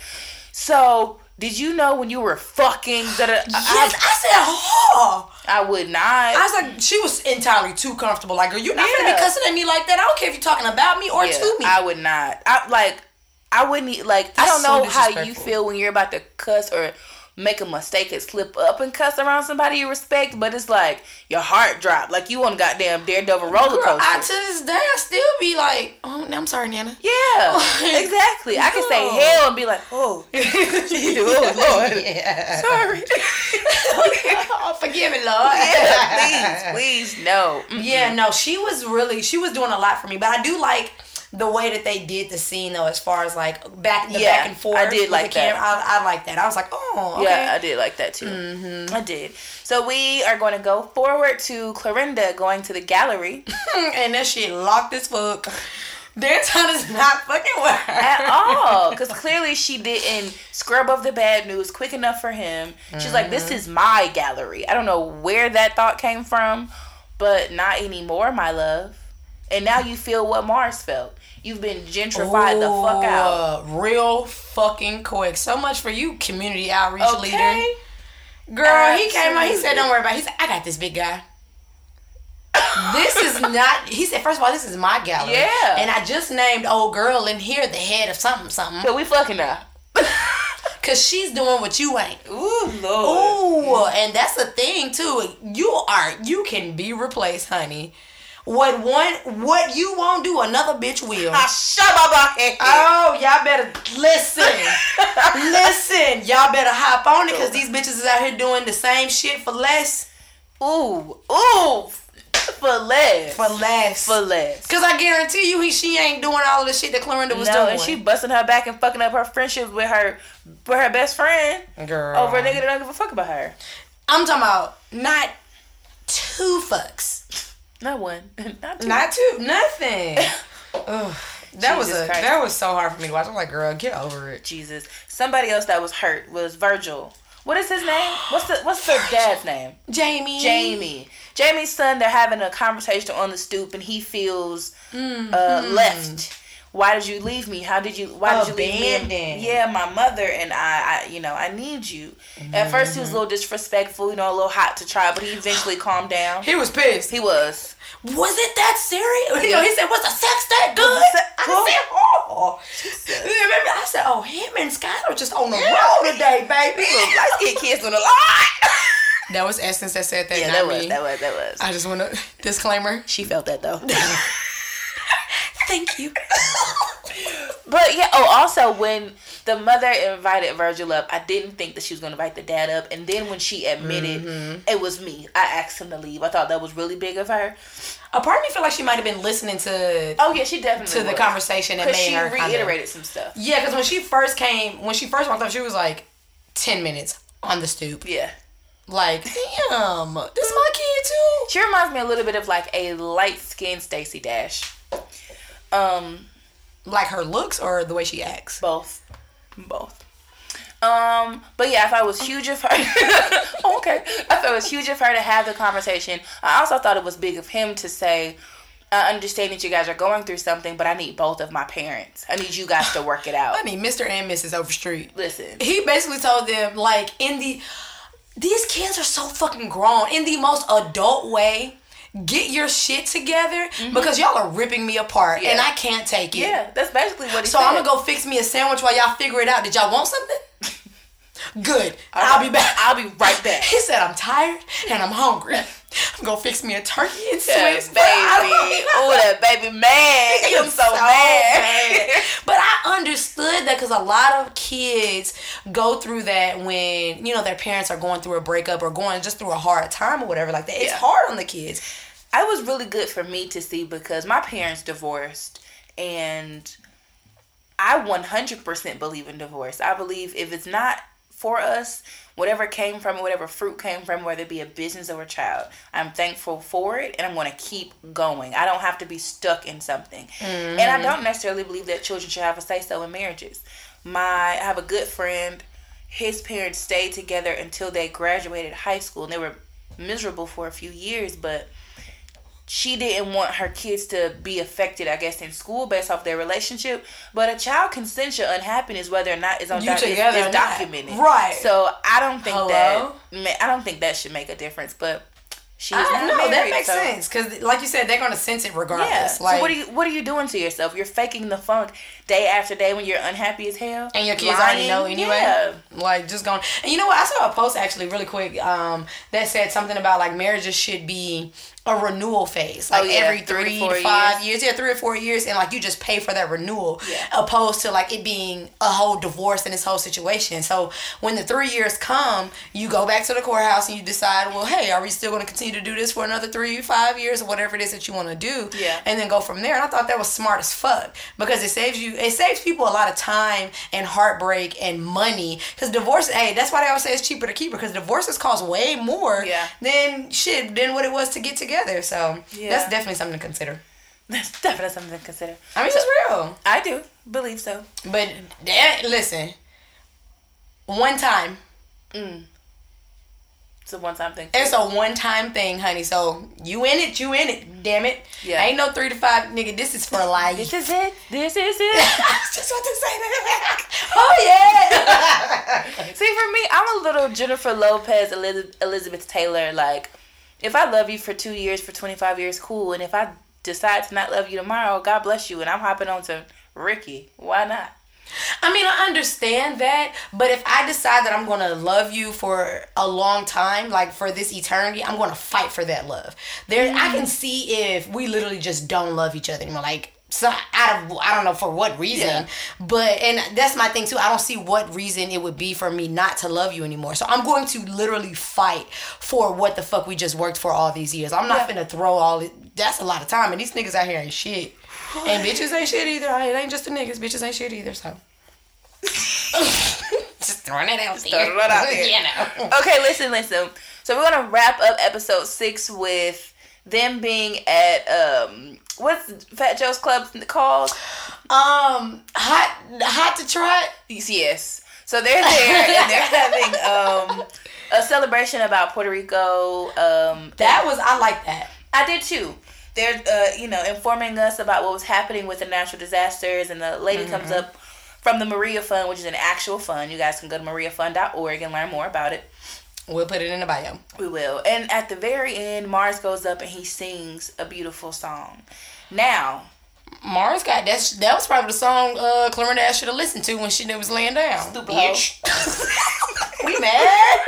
"So, did you know when you were fucking?" Da-da-" Yes, I, I said, oh. I, would not. I was like, she was entirely too comfortable. Like, are you're not gonna be cussing at me like that. I don't care if you're talking about me or Yeah, to me. I would not. I like. I wouldn't like. I don't know so how you feel when you're about to cuss or make a mistake and slip up and cuss around somebody you respect, but it's like your heart drop. like you on goddamn daredevil roller coaster. Girl. I, to this day, I still be like, oh, I'm sorry, Nana. yeah, exactly. I can say hell and be like, oh, oh Lord, Yeah. sorry. oh, forgive me, Lord. yeah, please, please, no. Mm. Yeah, no, she was really she was doing a lot for me, but I do like the way that they did the scene though, as far as like back the Yeah, back and forth. I did like the camera. that. I, I like that. I was like, oh, okay. Yeah, I did like that too. Mm-hmm. I did. So we are going to go forward to Clorinda going to the gallery. and then she locked as fuck. Danton is not fucking with her at all because clearly she didn't scrub up the bad news quick enough for him she's like this is my gallery i don't know where that thought came from but not anymore my love and now you feel what mars felt you've been gentrified the fuck oh, out Ooh, Real fucking quick. So much for you, community outreach okay leader. Girl, he came out. He said, "Don't worry about." it. He said, "I got this big guy." this is not. He said, first of all, this is my gallery. Yeah. And I just named old girl in here the head of something something so we fucking now because she's doing what you ain't. ooh lord Ooh, and that's the thing too. You are you can be replaced, honey. What one what you won't do, another bitch will. I shut my head Oh, y'all better listen. listen, y'all better hop on it because these bitches is out here doing the same shit for less. ooh ooh for less For less. for less Cause I guarantee you, he she ain't doing all of the shit that Clorinda was no, doing. and she busting her back and fucking up her friendship with her with her best friend girl over a nigga that don't give a fuck about her. I'm talking about not two fucks, Not one. Not two. not two, nothing. Ugh, that was a Christ. that was so hard for me to watch. I'm like, girl, get over it. Jesus. Somebody else that was hurt was Virgil. What is his name? What's the what's the dad's name? Jamie. Jamie. Jamie's son. They're having a conversation on the stoop, and he feels uh, left. Why did you leave me? How did you? Why did you leave me? Abandoned. Yeah, my mother and I. I you know, I need you. At first, he was a little mm-hmm. disrespectful. You know, a little hot to try, but he eventually calmed down. He was pissed. He was. was it that serious? You know, he said, was the sex that good? I said, oh. Remember, I said, oh, him and Skylar just on the road today, baby. Light skinned kids on the lot. That was Essence that said that, Yeah, that was, that was, that was. I just want to, disclaimer. She felt that though. Thank you. but yeah, oh, also when the mother invited Virgil up, I didn't think that she was gonna invite the dad up, and then when she admitted mm-hmm. it was me, I asked him to leave. I thought that was really big of her. A part of me feel like she might have been listening to Oh yeah, she definitely to the conversation and made she her reiterated some stuff. Yeah, because when she first came, when she first walked up, she was like ten minutes on the stoop. Yeah, Like, damn, this is my kid too. she reminds me a little bit of like a light skinned Stacey Dash. Um, Like her looks or the way she acts. both. Both. Um, but yeah, if I was huge of her. Oh, okay, I thought it was huge of her to have the conversation. I also thought it was big of him to say, "I understand that you guys are going through something, but I need both of my parents. I need you guys to work it out." I need Mr. and Mrs. Overstreet. Listen, He basically told them like in the these kids are so fucking grown in the most adult way. Get your shit together because y'all are ripping me apart and Mm-hmm. I can't take it. yeah, that's basically what he So said. I'm gonna go fix me a sandwich while y'all figure it out. Did y'all want something? Good. I'll be back. I'll be right back. He said I'm tired and I'm hungry. I'm gonna fix me a turkey and Yeah, Swiss. baby. but I don't- Oh, that baby man. He I'm was so, mad. But I understood that because a lot of kids go through that when you know their parents are going through a breakup or going just through a hard time or whatever like that. It's Yeah. hard on the kids. It was really good for me to see because my parents divorced and I 100% believe in divorce. I believe if it's not for us, whatever came from it, whatever fruit came from, whether it be a business or a child, I'm thankful for it and I'm going to keep going. I don't have to be stuck in something. And I mm-hmm. don't necessarily believe that children should have a say so in marriages. My I have a good friend, his parents stayed together until they graduated high school and they were miserable for a few years, but she didn't want her kids to be affected, I guess, in school based off their relationship. But a child can sense your unhappiness whether or not it's on You doc- it's- together it's not. documented. Right. So I don't think Hello? that I don't think that should make a difference. But she's I not know that makes so- sense because, like you said, they're gonna sense it regardless. Yeah. Like, so what are you what are you doing to yourself? You're faking the funk day after day when you're unhappy as hell. and your kids already know anyway. Yeah. Like just going. And you know what? I saw a post actually really quick um, that said something about like marriages should be a renewal phase, like Oh, yeah. every Three three, to five years. Yeah, three or four years, and like you just pay for that renewal, Yeah. opposed to like it being a whole divorce and this whole situation. So when the three years come, you go back to the courthouse and you decide, well, hey, are we still going to continue to do this for another three, five years, or whatever it is that you want to do? Yeah. and then go from there. And I thought that was smart as fuck because it saves you, it saves people a lot of time and heartbreak and money. Because divorce, hey, that's why they always say it's cheaper to keep because divorces cost way more Yeah. than shit than what it was to get together. So Yeah. that's definitely something to consider. That's definitely something to consider. I mean, So- it's real. I do believe so. But that, listen, one time. Mm. It's a one time thing. It's a one time thing, honey. So you in it, you in it. Damn it. Yeah. Ain't no three to five, nigga. This is for life. This is it. This is it. I was just want to say that. Oh yeah. See, for me, I'm a little Jennifer Lopez, Eliz- Elizabeth Taylor. Like, if I love you for two years, for 25 years, cool. And if I decide to not love you tomorrow, God bless you. And I'm hopping on to Ricky. Why not? I mean, I understand that, but if I decide that I'm gonna love you for a long time, like for this eternity, I'm gonna fight for that love. There, I can mm. see if we literally just don't love each other anymore, like. So out of I don't know for what reason, Yeah. but and that's my thing too. I don't see what reason it would be for me not to love you anymore. So I'm going to literally fight for what the fuck we just worked for all these years. I'm not Yeah. gonna throw all it. That's a lot of time, and these niggas out here ain't shit, and bitches ain't shit either. It ain't just the niggas. Bitches ain't shit either. So just throwing it out there. throwing it out there. you know. Okay, listen, listen. So we're gonna wrap up episode six with them being at um what's Fat Joe's club called? Um, hot, hot to try. Yes. So they're there and they're having um a celebration about Puerto Rico. Um, That was I like that. I did too. They're uh, you know informing us about what was happening with the natural disasters, and the lady comes up from the Maria Fund, which is an actual fund. You guys can go to mariafund.org and learn more about it. We'll put it in the bio. We will. And at the very end, Mars goes up and he sings a beautiful song. Now, Mars got that. That was probably the song uh, Clorinda Ash should have listened to when she was laying down. Stupid bitch. we mad?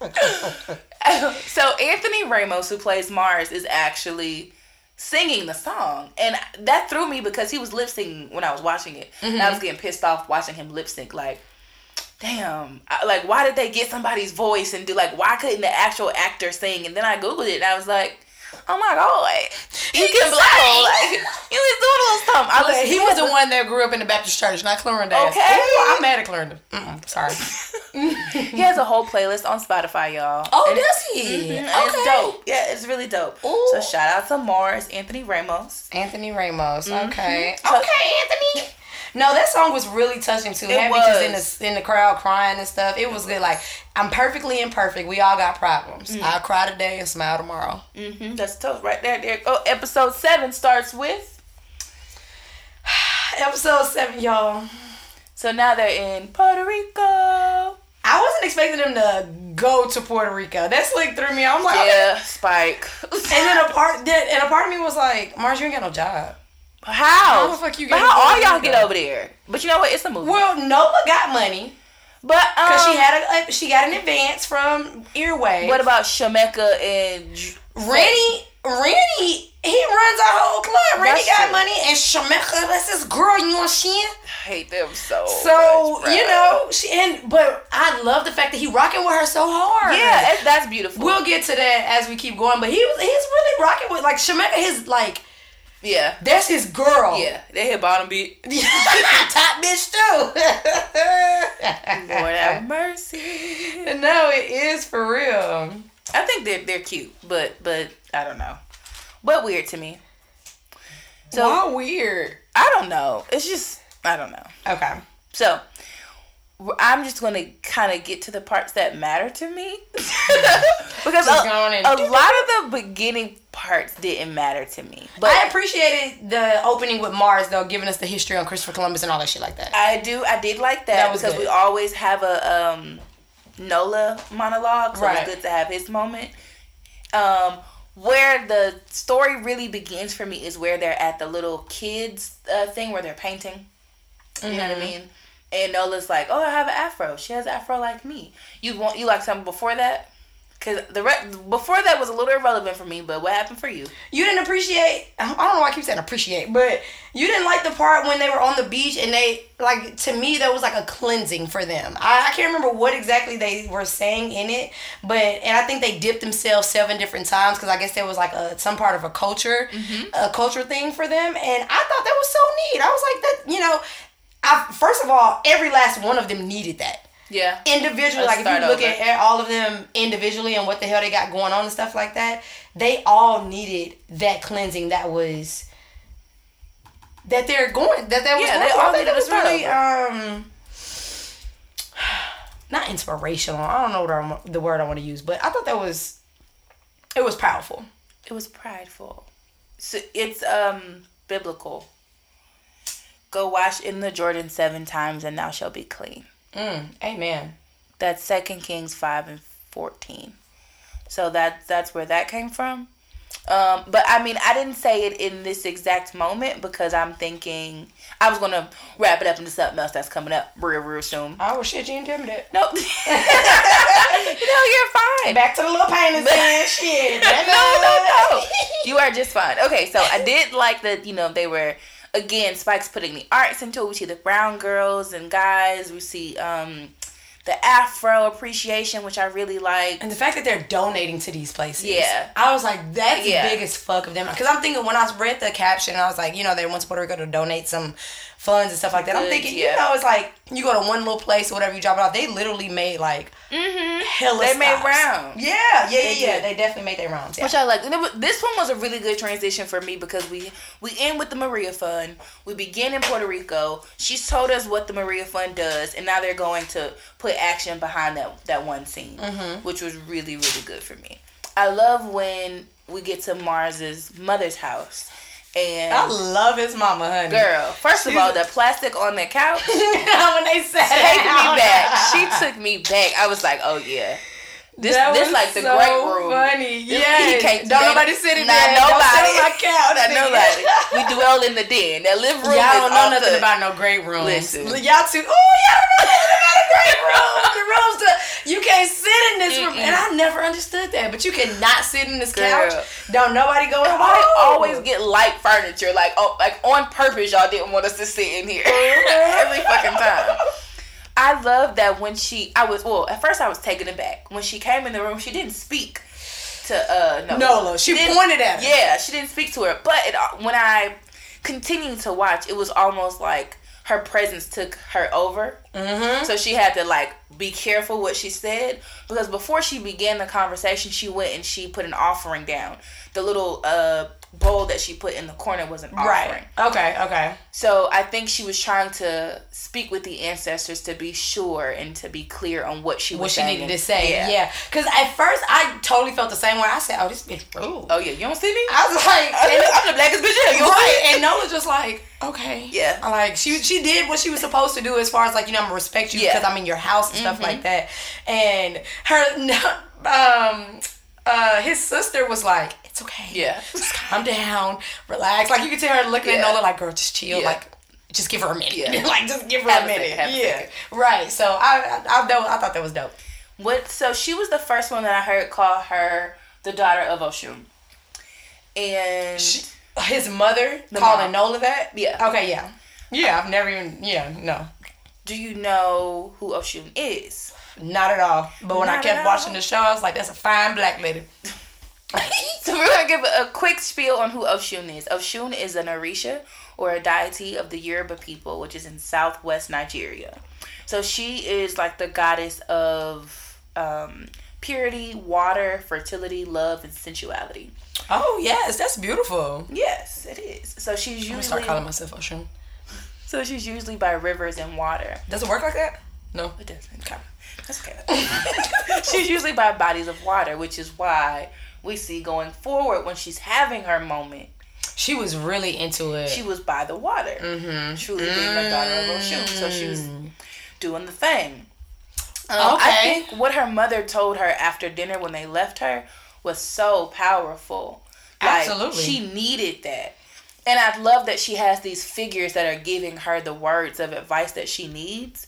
so Anthony Ramos, who plays Mars, is actually singing the song, and that threw me because he was lip syncing when I was watching it. And I was getting pissed off watching him lip sync. Like, damn, I- like why did they get somebody's voice and do like why couldn't the actual actor sing? And then I googled it and I was like. Oh my god! Like, he, can blow. Like he was doing a little something. I was. He was the one that grew up in the Baptist church, not Clorinda. Okay. Ooh, I'm mad at Clorinda. Mm-mm, sorry. He has a whole playlist on Spotify, y'all. Oh, And- does he? Mhm, Okay. It's dope. Yeah, it's really dope. Ooh. So shout out to Mars, Anthony Ramos. Anthony Ramos. Mm-hmm. Okay. Okay, Anthony. No, that song was really touching too. It Had bitches in the in the crowd crying and stuff. It was good. Like I'm perfectly imperfect. We all got problems. Mm. I'll cry today and smile tomorrow. hmm That's tough right there. There. Oh, episode seven starts with. Episode seven, y'all. So now they're in Puerto Rico. I wasn't expecting them to go to Puerto Rico. That's like threw me. I'm like, okay. Yeah, Spike. And then a part, then, and a part of me was like, Mars, you ain't got no job. How? How the fuck you But get how all y'all get over there? But you know what? It's a movie. Well, Nola got money but um, because she had a, she got an advance from Earway. What about Shemeka and Rennie? Rennie, he runs our whole club. Rennie got true. money, and Shameka, that's his girl. You know what I'm? I hate them so. So much, you know, she and but I love the fact that he rocking with her so hard. Yeah, that's beautiful. We'll get to that as we keep going, but he was he's really rocking with like Shameka. His like yeah, that's his girl. yeah. They hit bottom beat. top bitch too. Lord have mercy. no, it is for real. I think they're they're cute, but but I don't know. But weird to me. So Why weird? I don't know. It's just I don't know. Okay. So I'm just going to kind of get to the parts that matter to me because a, go on and- a lot of the beginning parts didn't matter to me. But I appreciated the opening with Mars though, giving us the history on Christopher Columbus and all that shit like that. I do. I did like that, That because good. we always have a um, Nola monologue, so Right. it's good to have his moment. Um, where the story really begins for me is where they're at the little kids uh, thing where they're painting. You know what I Mm-hmm. mean? And Nola's like, "Oh, I have an afro. She has an afro like me. You want you like something before that? Because the re- before that was a little irrelevant for me. But what happened for you? You didn't appreciate. I don't know why I keep saying appreciate, but you didn't like the part when they were on the beach and they like to me that was like a cleansing for them. I, I can't remember what exactly they were saying in it, but and I think they dipped themselves seven different times because I guess there was like a some part of a culture, mm-hmm. a culture thing for them, and I thought that was so neat. I was like that, you know. I, first of all, every last one of them needed that Yeah, individually, Let's like if you look over. at all of them individually and what the hell they got going on and stuff like that, they all needed that cleansing that was that they're going that that was Yeah, going they all needed that was really um not inspirational. I don't know what the word I want to use, but I thought that was it was powerful. it was prideful. So it's um biblical. Go wash in the Jordan seven times, and thou shalt be clean. Mm, amen. That's Second Kings five and fourteen. So that that's where that came from. Um, but I mean, I didn't say it in this exact moment because I'm thinking I was gonna wrap it up into something else that's coming up real real soon. I was shit. You me that. No, you're fine. Back to the little painting thing. shit. no, no, no. You are just fine. Okay, so I did like that, you know, they were again Spike's putting the arts into it. We see the brown girls and guys. We see um the Afro appreciation, which I really like. And the fact that they're donating to these places. Yeah. I was like, that's Yeah. big as fuck of them. Because I'm thinking, when I read the caption, I was like, you know, they went to Puerto Rico to donate some funds and stuff like that. I'm thinking, yeah. you know, it's like, you go to one little place or whatever, you drop it off. They literally made like Mm-hmm. hella They made rounds. Yeah, yeah, yeah, They yeah. They definitely made their rounds. Yeah. Which I like. And it was- This one was a really good transition for me because we we end with the Maria Fund. We begin in Puerto Rico. She's told us what the Maria Fund does, and now they're going to put action behind that that one scene, which was really really good for me. I love when we get to Mars's mother's house, and I love his mama, honey. girl, first of all, the plastic on the couch when they said taking me back. She took me back. I was like, oh yeah. This, That this like the so great room. Funny, yeah. he can't- Don't nobody sit in there. nobody. Don't my couch. Not nobody. We dwell in the den. That living room Y'all don't know nothing the- about no great rooms. Listen. Y'all too. Oh, y'all don't know nothing about a great room. The rooms to, you can't sit in this room, and I never understood that. But you cannot sit in this Girl. couch. Don't nobody go. Why oh. always get light furniture? Like oh, like on purpose, y'all didn't want us to sit in here every fucking time. I love that when she, I was well. At first, I was taken aback when she came in the room. She didn't speak to uh Nola. Nola. She didn't- pointed at her. Yeah, she didn't speak to her. But it, when I continued to watch, it was almost like her presence took her over. Mm-hmm. So she had to like be careful what she said because before she began the conversation, she went and she put an offering down. The little uh bowl that she put in the corner was an offering. Right. Okay. Okay. So I think she was trying to speak with the ancestors to be sure and to be clear on what she was What she saying. needed to say. Yeah. Because at first I totally felt the same way. I said, "Oh, this bitch rude." Oh yeah, you don't see me? I was like, I'm the- blackest bitch here. You right. And Nola just like, okay, Yeah. Like she she did what she was supposed to do as far as like you know I'm gonna respect you Yeah. Mm-hmm. because I'm in your house and stuff like that. And her um uh his sister was like, it's okay. Yeah. just calm down, relax. Like you could tell her looking Yeah. at Nola like, girl, just chill. Yeah. Like. Just give her a minute. Yeah. like just give her Have a minute. second, yeah. second. Right. So I I, I, dope- I thought that was dope. What? So she was the first one that I heard call her the daughter of Oshun. And His mother The calling mom. Nola that? Yeah. Okay, yeah. Yeah, I've never even yeah, no. do you know who Oshun is? Not at all. But when I kept watching the show, I was like, that's a fine black lady. So we're gonna give a quick spiel on who Oshun is. Oshun is an Orisha or a deity of the Yoruba people, which is in southwest Nigeria. So she is like the goddess of um, purity, water, fertility, love, and sensuality. Oh yes, that's beautiful. Yes, it is. So she's I'm gonna usually start calling myself Ocean. so she's usually by rivers and water. Does it work like that? No. It doesn't. Okay. That's okay. she's usually by bodies of water, which is why we see going forward when she's having her moment, She was really into it. she was by the water. Mm-hmm. Truly being the daughter of Oshun. So she was doing the thing. Um, I think what her mother told her after dinner when they left her was so powerful. Like, Absolutely. She needed that. And I love that she has these figures that are giving her the words of advice that she needs.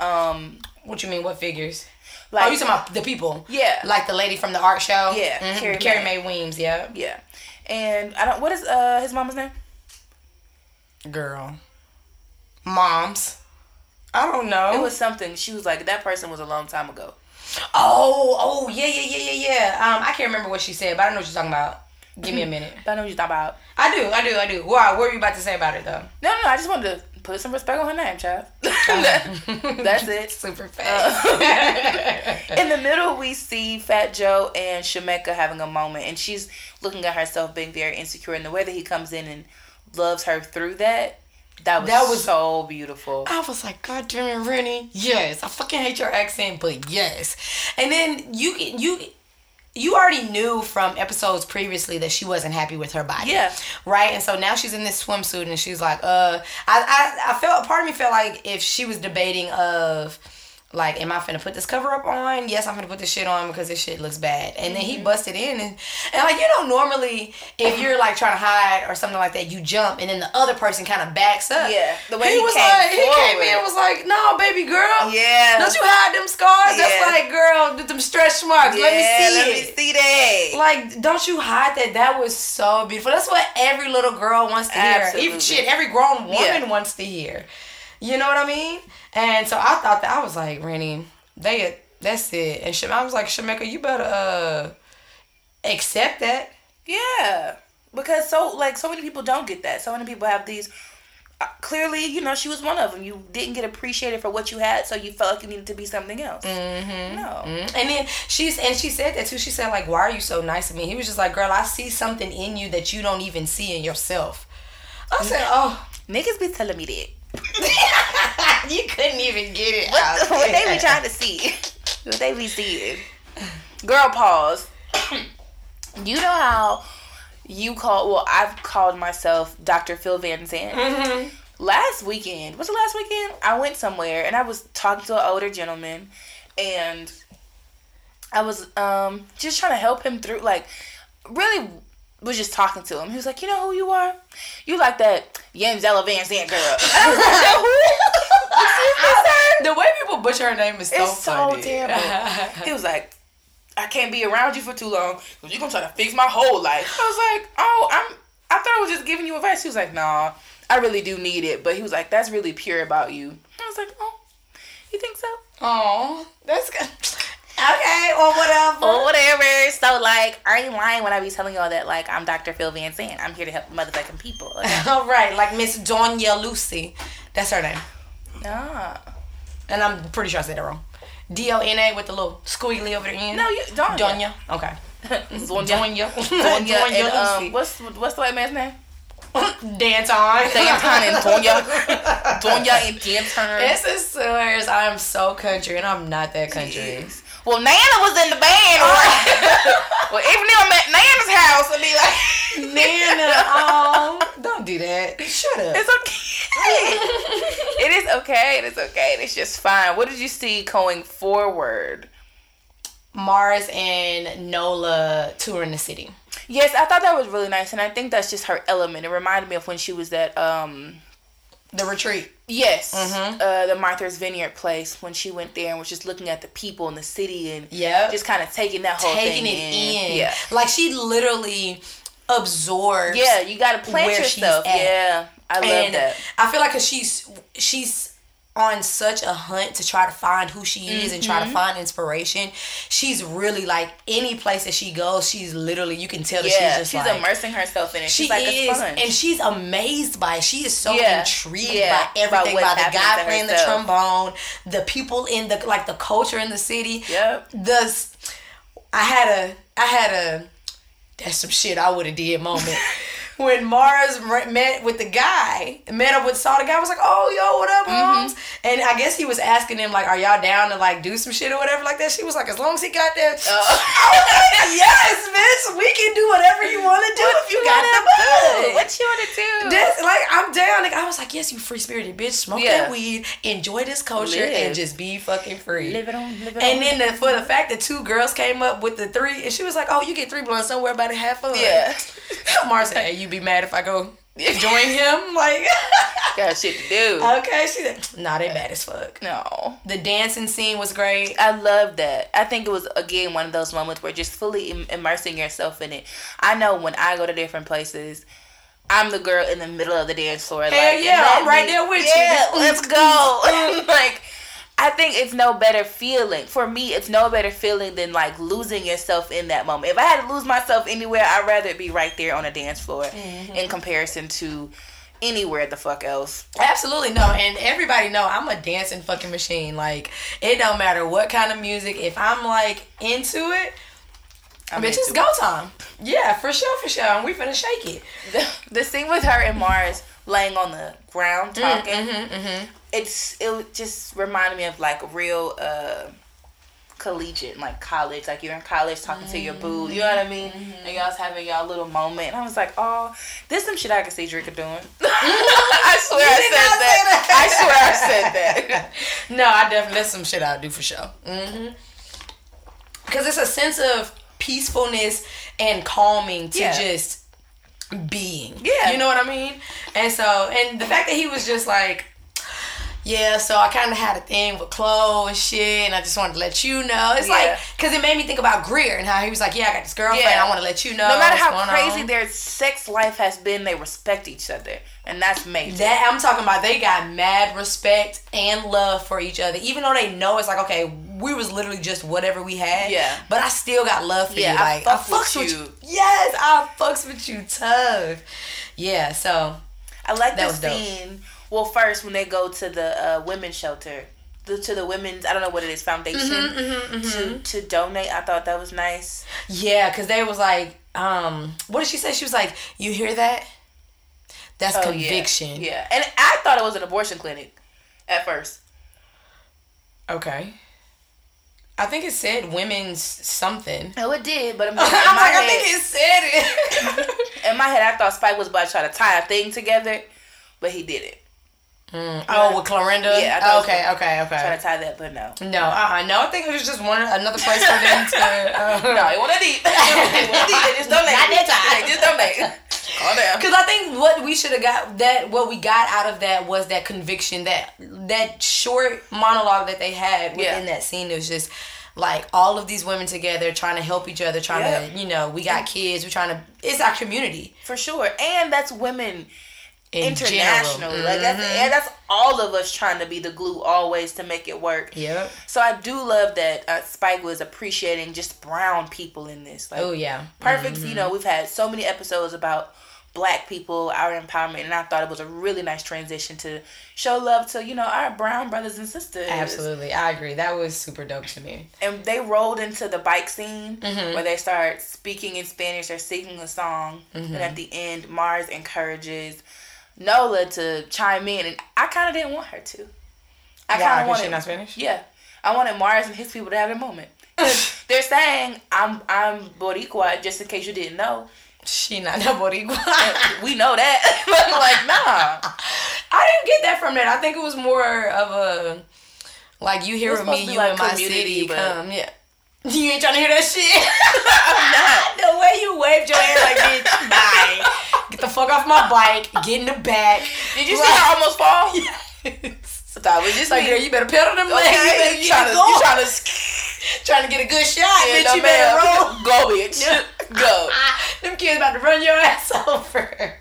Um, what you mean? What figures? like oh, you talking about the people? Yeah. Like the lady from the art show? Yeah, Mhm. Carrie Carrie, Mae. Mae Weems. Yeah. Yeah. And I don't what is uh his mama's name? Girl. Moms. I don't know. It was something. She was like, that person was a long time ago. Oh, oh, yeah, yeah, yeah, yeah, yeah. Um, I can't remember what she said, but I know what you're talking about. Give me a minute. I know what you're talking about. I do, I do, I do. Wow, what were you about to say about it though? No, no, I just wanted to put some respect on her name, child. That's it. Super uh, fast. In the middle, we see Fat Joe and Shemeka having a moment, and she's looking at herself being very insecure. And the way that he comes in and loves her through that, that was, That was- so beautiful. I was like, God damn it, Rennie. Yes, I fucking hate your accent, but yes. And then you you you already knew from episodes previously that she wasn't happy with her body. Yeah. Right? And so now she's in this swimsuit and she's like, uh I I, I felt part of me felt like if she was debating of like, am I finna put this cover up on? Yes, I'm finna put this shit on because this shit looks bad. And then Mm-hmm. he busted in and, and like you know, normally if you're like trying to hide or something like that, you jump and then the other person kind of backs up. Yeah, the way he, he was came like, he came in and was like, no, baby girl. Yeah. Don't you hide them scars? Yeah. That's like, girl, th- them stretch marks. let me Yeah, see let it. me see that. Like, don't you hide that? That was so beautiful. That's what every little girl wants to hear. Even shit, every grown woman Yeah. wants to hear. You know what I mean? And so I thought that I was like, Rennie, they that's it. And Shem- I was like, Shemeka, you better uh accept that. Yeah, because so like so many people don't get that. So many people have these. Uh, clearly, you know, she was one of them. You didn't get appreciated for what you had, so you felt like you needed to be something else. Mm-hmm. No. And then she's and she said that too. She said like, "Why are you so nice to me?" He was just like, "Girl, I see something in you that you don't even see in yourself." I said, "Oh, Niggas be telling me that. you couldn't even get it What, out." what they be trying to see? What they be seeing? Girl, pause. you know how you call? Well, I've called myself Dr. Phil Van Zandt. Last weekend, was the last weekend? I went somewhere and I was talking to an older gentleman, and I was um just trying to help him through. Like, really was just talking to him. He was like, "You know who you are? You like that Yamzella Van Zandt girl?" And I was like, "Who? Excuse me, sir." the way people butcher her name is so It's so terrible. he was like, I can't be around you for too long because you're to try to fix my whole life. I was like, oh, I'm, I thought I was just giving you advice. He was like, nah, I really do need it. But he was like, that's really pure about you. I was like, oh, you think so? Oh, that's good. Okay, or whatever. Or whatever. So, like, I ain't lying when I be telling y'all that, like, I'm Dr. Phil Van Zandt. I'm here to help motherfucking people. All right, like Miss Donya Lucy. That's her name. nah. and I'm pretty sure I said it wrong. D O N A with the little squiggly over the end. No, you Donya. Donya. Okay. Donya. Donya. Donya and um, Lucy. what's what's the white man's name? Dance on. Danton and Donya. Donya and Danton. This is serious. I am so country, and I'm not that country. Well, Nana was in the band, right? well, even if I'm at Nana's house, I'd be like, Nana, oh, don't do that. Shut up. It's okay. it is okay. It is okay. It's just fine. What did you see going forward? Mars and Nola touring the city. Yes, I thought that was really nice, and I think that's just her element. It reminded me of when she was at um The retreat. yes, Mm-hmm. uh, the Martha's Vineyard place when she went there and was just looking at the people in the city and Yep. just kind of taking that whole taking thing it in. Yeah, Like she literally absorbs. yeah, you got to plant yourself. Yeah, I love and that. I feel like 'cause she's she's on such a hunt to try to find who she is and Mm-hmm. try to find inspiration. She's really like any place that she goes, she's literally you can tell that Yeah, she's she's, just like immersing herself in it. she She's like a is, and she's amazed by it. She is so Yeah. intrigued Yeah. by everything, By by, the guy playing the trombone, the people in the like the culture in the city. Yep. The I had a I had a that's some shit I would have did moment. When Mars met with the guy, met up with saw the guy was like, "Oh, yo, what up, Mm-hmm. Holmes?" And I guess he was asking him like, "Are y'all down to like do some shit or whatever like that?" She was like, "As long as he got that, Uh. I was yes, bitch, we can do whatever you want to do if you got the bug." What you want to do? This, like I'm down. Like, I was like, yes, you free spirited bitch. Smoke Yeah. that weed, enjoy this culture, Live. and just be fucking free. Live it on, live it And on. then the, for the fact that two girls came up with the three, and she was like, "Oh, you get three blunts. Don't about it. Have fun." Yeah. Mars said, "Hey, you be mad if I go join him?" Like, got shit to do. okay. She said, "Nah, they bad as fuck." no. The dancing scene was great. I love that. I think it was again one of those moments where just fully Im- immersing yourself in it. I know when I go to different places, I'm the girl in the middle of the dance floor. Hell like, yeah, I'm right me- there with you. Yeah, let's go. like, I think it's no better feeling for me. It's no better feeling than like losing yourself in that moment. If I had to lose myself anywhere, I'd rather it be right there on a dance floor Mm-hmm. in comparison to anywhere the fuck else. Absolutely no, and everybody know I'm a dancing fucking machine. Like, it don't matter what kind of music. If I'm like into it, I'm bitch, it's go time. Yeah, for sure, for sure. And we finna shake it. the, the scene with her and Mars laying on the ground Mm, talking, mm-hmm, it's it just reminded me of like a real uh, collegiate, like college, like you're in college talking to your boo, you know what I mean? Mm-hmm. And y'all's having y'all little moment. And I was like, oh, this some shit I could see Drika doing. I swear I said not that. I swear I said that. No, I definitely that's some shit I'd do for sure. Mm-hmm. Because it's a sense of peacefulness and calming to Yeah. just being. Yeah. you know what I mean. And so, and the fact that he was just like. Yeah, so I kind of had a thing with Chloe and shit, and I just wanted to let you know. It's Yeah. like, because it made me think about Greer and how he was like, Yeah, I got this girlfriend, Yeah. I want to let you know. No matter how crazy on. their sex life has been, they respect each other. And that's major. That I'm talking about, they got mad respect and love for each other, even though they know it's like okay, we was literally just whatever we had. Yeah. But I still got love for Yeah, you. I Like fuck fucks with you. you. Yes, I fucks with you tough. Yeah. So I like That dope. scene. Well, first when they go to the uh, women's shelter, the, to the women's I don't know what it is foundation Mm-hmm, to to donate. I thought that was nice. yeah, because they was like, um, what did she say? She was like, you hear that? That's Oh, conviction. Yeah, and I thought it was an abortion clinic at first. Okay. I think it said women's something. Oh, it did, but I'm like, my I head, think it said it. in my head, I thought Spike was about to try to tie a thing together, but he did it. oh, with Clorinda. Yeah, I thought okay, okay, okay. Try to tie that, but no. No, uh, uh no. I think it was just one another place for them to. Uh, No, it wasn't deep. It wasn't deep. Just donate. Not that time. Just donate. Because I think what we should have got that what we got out of that was that conviction that that short monologue that they had within Yeah. that scene. It was just like all of these women together trying to help each other, trying Yeah. to you know we got kids, we're trying to. It's our community For sure. And that's women in internationally. General. Like that's Mhm. and that's all of us trying to be the glue always to make it work. Yeah. So I do love that uh, Spike was appreciating just brown people in this. Like Oh yeah. perfect. You know, we've had so many episodes about black people, our empowerment, and I thought it was a really nice transition to show love to you know our brown brothers and sisters. Absolutely, I agree. That was super dope to me. And they rolled into the bike scene Mm-hmm. where they start speaking in Spanish. They're singing a song, Mm-hmm. and at the end, Mars encourages Nola to chime in, and I kind of didn't want her to. I kind of wanted she not Spanish? Yeah, I wanted Mars and his people to have their moment. They're saying I'm I'm Boricua, just in case you didn't know. She not no Boricua. We know that, but like nah. I didn't get that from that. I think it was more of a like you hear with me, you in my city. but- Come, yeah. You ain't trying to hear that shit. I'm not. the way you waved your hand like bitch, bye. Get the fuck off my bike. Get in the back. Did you see her almost fall? Yes. It was just Like, me. girl, you better pedal them legs. You better Okay, get you trying to, you trying to, trying to get a good shot, yeah, bitch. no, you better roll. Go, bitch. Go. Ah, them kids about to run your ass over.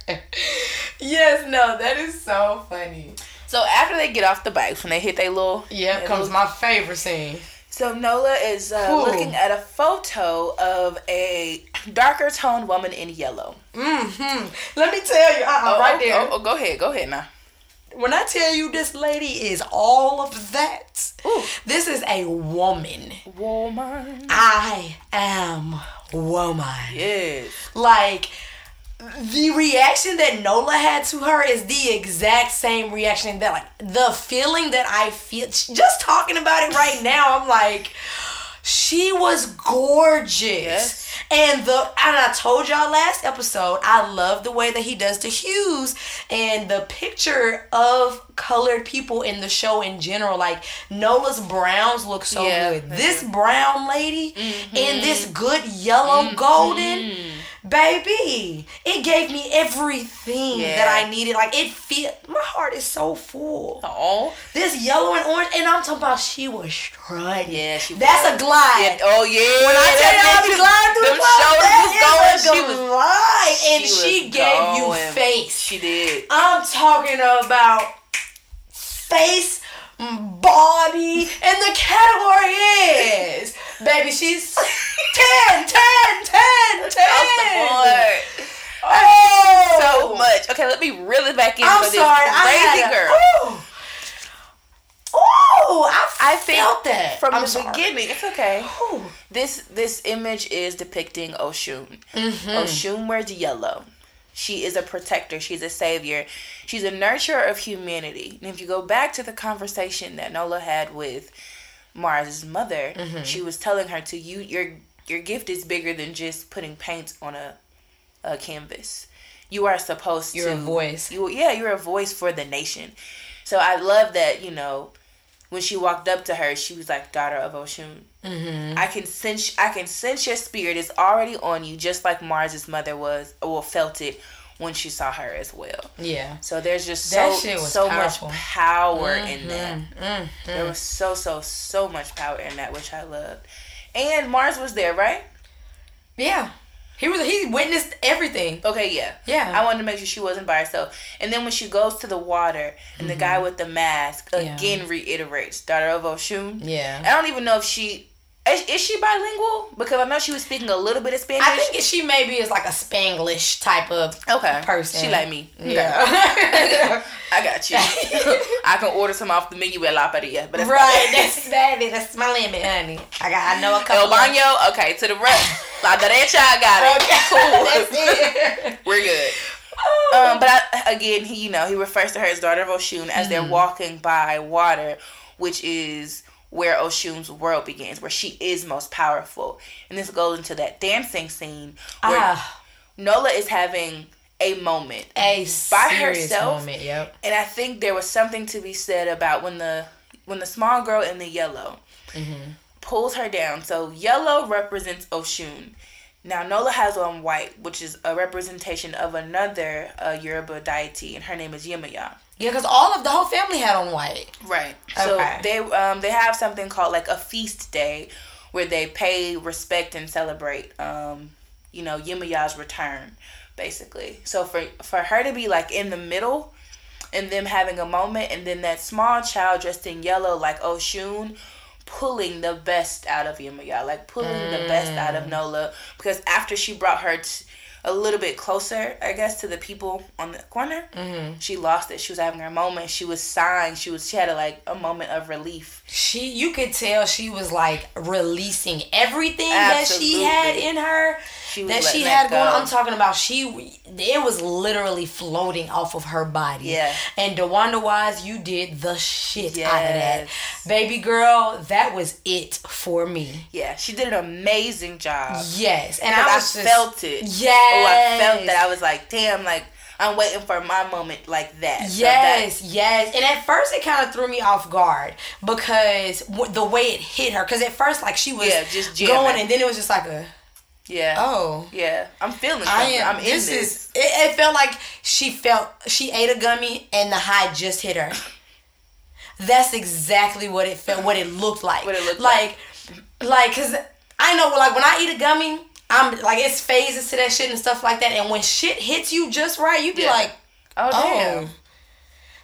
yes, no, that is so funny. So after they get off the bikes, when they hit their little, Yeah, comes little- my favorite scene. So Nola is uh, Cool. looking at a photo of a darker toned woman in yellow. Mm-hmm. Let me tell you, uh-uh, Oh, right oh, there. Oh, oh, go ahead, go ahead now. When I tell you this lady is all of that, Ooh. this is a woman. Woman. I am woman. Yes. Like the reaction that Nola had to her is the exact same reaction that like the feeling that I feel just talking about it right now. I'm like she was gorgeous. And the and I told y'all last episode, I love the way that he does the hues and the picture of colored people in the show in general. Like Nola's browns look so Yeah, good. they This brown lady in this mm-hmm. good yellow mm-hmm. golden baby it gave me everything Yeah. that i needed like it feel my heart is so full Oh. this yellow and orange and i'm talking about she was strutting Yeah, she that's was. a glide Yeah, oh yeah. when I tell you I be gliding through them the shoulders was going. She was. glide, and she she, gave you face. She did. I'm talking about face, body, and the category is, baby, she's 10, 10, 10, 10. Across the board. Oh, So much. Okay, let me reel it back in I'm for this sorry, crazy girl. Ooh, Ooh, I, I felt that from I'm the sorry. beginning. It's okay. Ooh. This this image is depicting Oshun. Mm-hmm. Oshun wears yellow. She is a protector. She's a savior. She's a nurturer of humanity. And if you go back to the conversation that Nola had with Mars's mother, Mm-hmm. she was telling her to you your your gift is bigger than just putting paint on a a canvas. You are supposed You're to a voice. You yeah, you're a voice for the nation. So I love that, you know, when she walked up to her, she was like, "Daughter of Oshun." Mm-hmm. I can sense, I can sense your spirit is already on you, just like Mars's mother was, or felt it when she saw her as well. Yeah. So there's just so so powerful. much power in that. Mm-hmm. There was so so so much power in that, which I loved. And Mars was there, right? Yeah. He was he witnessed everything. Okay, yeah. Yeah. I wanted to make sure she wasn't by herself. And then when she goes to the water and the guy with the mask Mm-hmm. Yeah. again reiterates, daughter of Oshun. Yeah. I don't even know if she is, is she bilingual? Because I know she was speaking a little bit of Spanish. I think she maybe is like a Spanglish type of okay. person. She like me. Okay. Yeah. I got you. I can order some off the menu at La Paria, but that's right. That's baby. That's my limit, honey. I got. I know a couple. El Baño, okay, to the right. La derecha, I got it. Okay. Cool. That's it. We're good. Um, but I, again, he you know he refers to her as daughter of Oshun as Mm-hmm. they're walking by water, which is where Oshun's world begins, where she is most powerful. And this goes into that dancing scene where Ah, Nola is having a moment a by serious herself. moment. Yep. and I think there was something to be said about when the when the small girl in the yellow pulls her down. So yellow represents Oshun. Now Nola has on white, which is a representation of another uh, Yoruba deity, and her name is Yemaya. Yeah, because all of the whole family had on white. Right. So they um they have something called like a feast day, where they pay respect and celebrate um you know Yemaya's return, basically. So for for her to be like in the middle, and them having a moment, and then that small child dressed in yellow like Oshun. Pulling the best out of Yemaya, like pulling the best out of Nola, because after she brought her, t- a little bit closer, I guess, to the people on the corner. Mm-hmm. She lost it. She was having her moment. She was sighing. She was. She had a, like a moment of relief. She, you could tell she was like releasing everything that she had in her. She was that she had going. go. I'm talking about she. It was literally floating off of her body. Yeah. And DeWanda Wise, you did the shit out of that, baby girl. That was it for me. Yeah, she did an amazing job. Yes, and I I, just, felt it. Yes. Oh, I felt that. I was like, damn, like I'm waiting for my moment like that. So Yes, that- yes. And at first, it kind of threw me off guard because w- the way it hit her. Because at first, like she was Yeah, just jamming. going, and then it was just like a yeah. oh. Yeah, I'm feeling I am. I'm in this, this. is. It, it felt like she felt she ate a gummy and the high just hit her. That's exactly what it felt. What it looked like. What it looked like. like. Like, cause I know, like when I eat a gummy, I'm like it's phases to that shit and stuff like that. And when shit hits you just right, you be Yeah. like, oh oh, damn.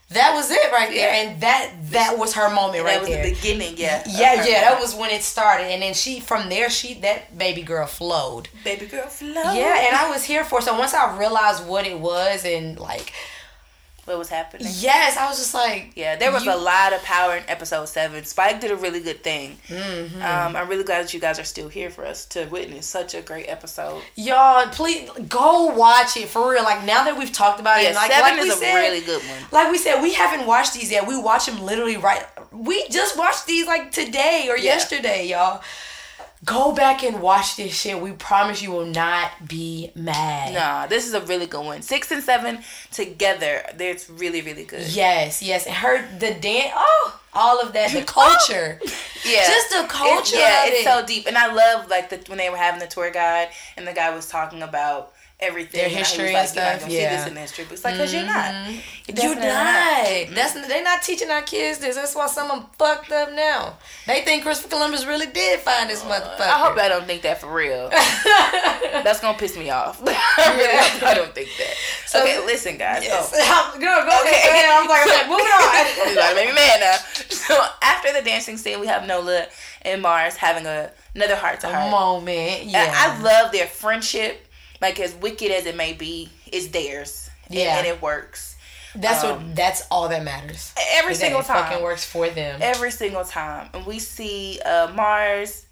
that was it right there. Yeah. And that that was her moment right that was there. the beginning. Yeah. yeah, yeah, that was when it started, and then she from there she that baby girl flowed. baby girl flow. Yeah, and I was here for. So once I realized what it was and like, what was happening? yes, I was just like, Yeah, there was You- a lot of power in episode seven. Spike did a really good thing. Mm-hmm. Um, I'm really glad that you guys are still here for us to witness such a great episode. y'all, please go watch it for real. Like now that we've talked about it, Yeah, and like, seven like we is a said, really good one. Like we said, we haven't watched these yet. We watch them literally right. We just watched these like today or Yeah. yesterday, y'all. Go back and watch this shit. We promise you will not be mad. Nah, this is a really good one. Six and seven together, it's really, really good. Yes, yes. And her the dance. Oh, all of that. The culture. Yeah, Just the culture It's, yeah, it's it. so deep, and I love like the when they were having the tour guide, and the guy was talking about everything, Their and how he was history like, and You're not stuff, yeah. this in history, but it's like because you're mm-hmm. not. You're You not. Mm-hmm. That's they're not teaching our kids this. That's why some of them fucked up now. They think Christopher Columbus really did find this motherfucker. I hope I don't think that for real. That's gonna piss me off. I really hope I don't think that. okay, listen, guys. Yes. Oh. Go, go, Okay. okay. I'm like, okay, moving you on. gotta make me mad now. So after the dancing scene, we have Nola and Mars having a another heart to heart. Moment, yeah. And I love their friendship. Like as wicked as it may be, it's theirs. And- Yeah. and, it works that's um, what. That's all that matters. every single it time. fucking works for them. Every single time, and we see uh, Mars,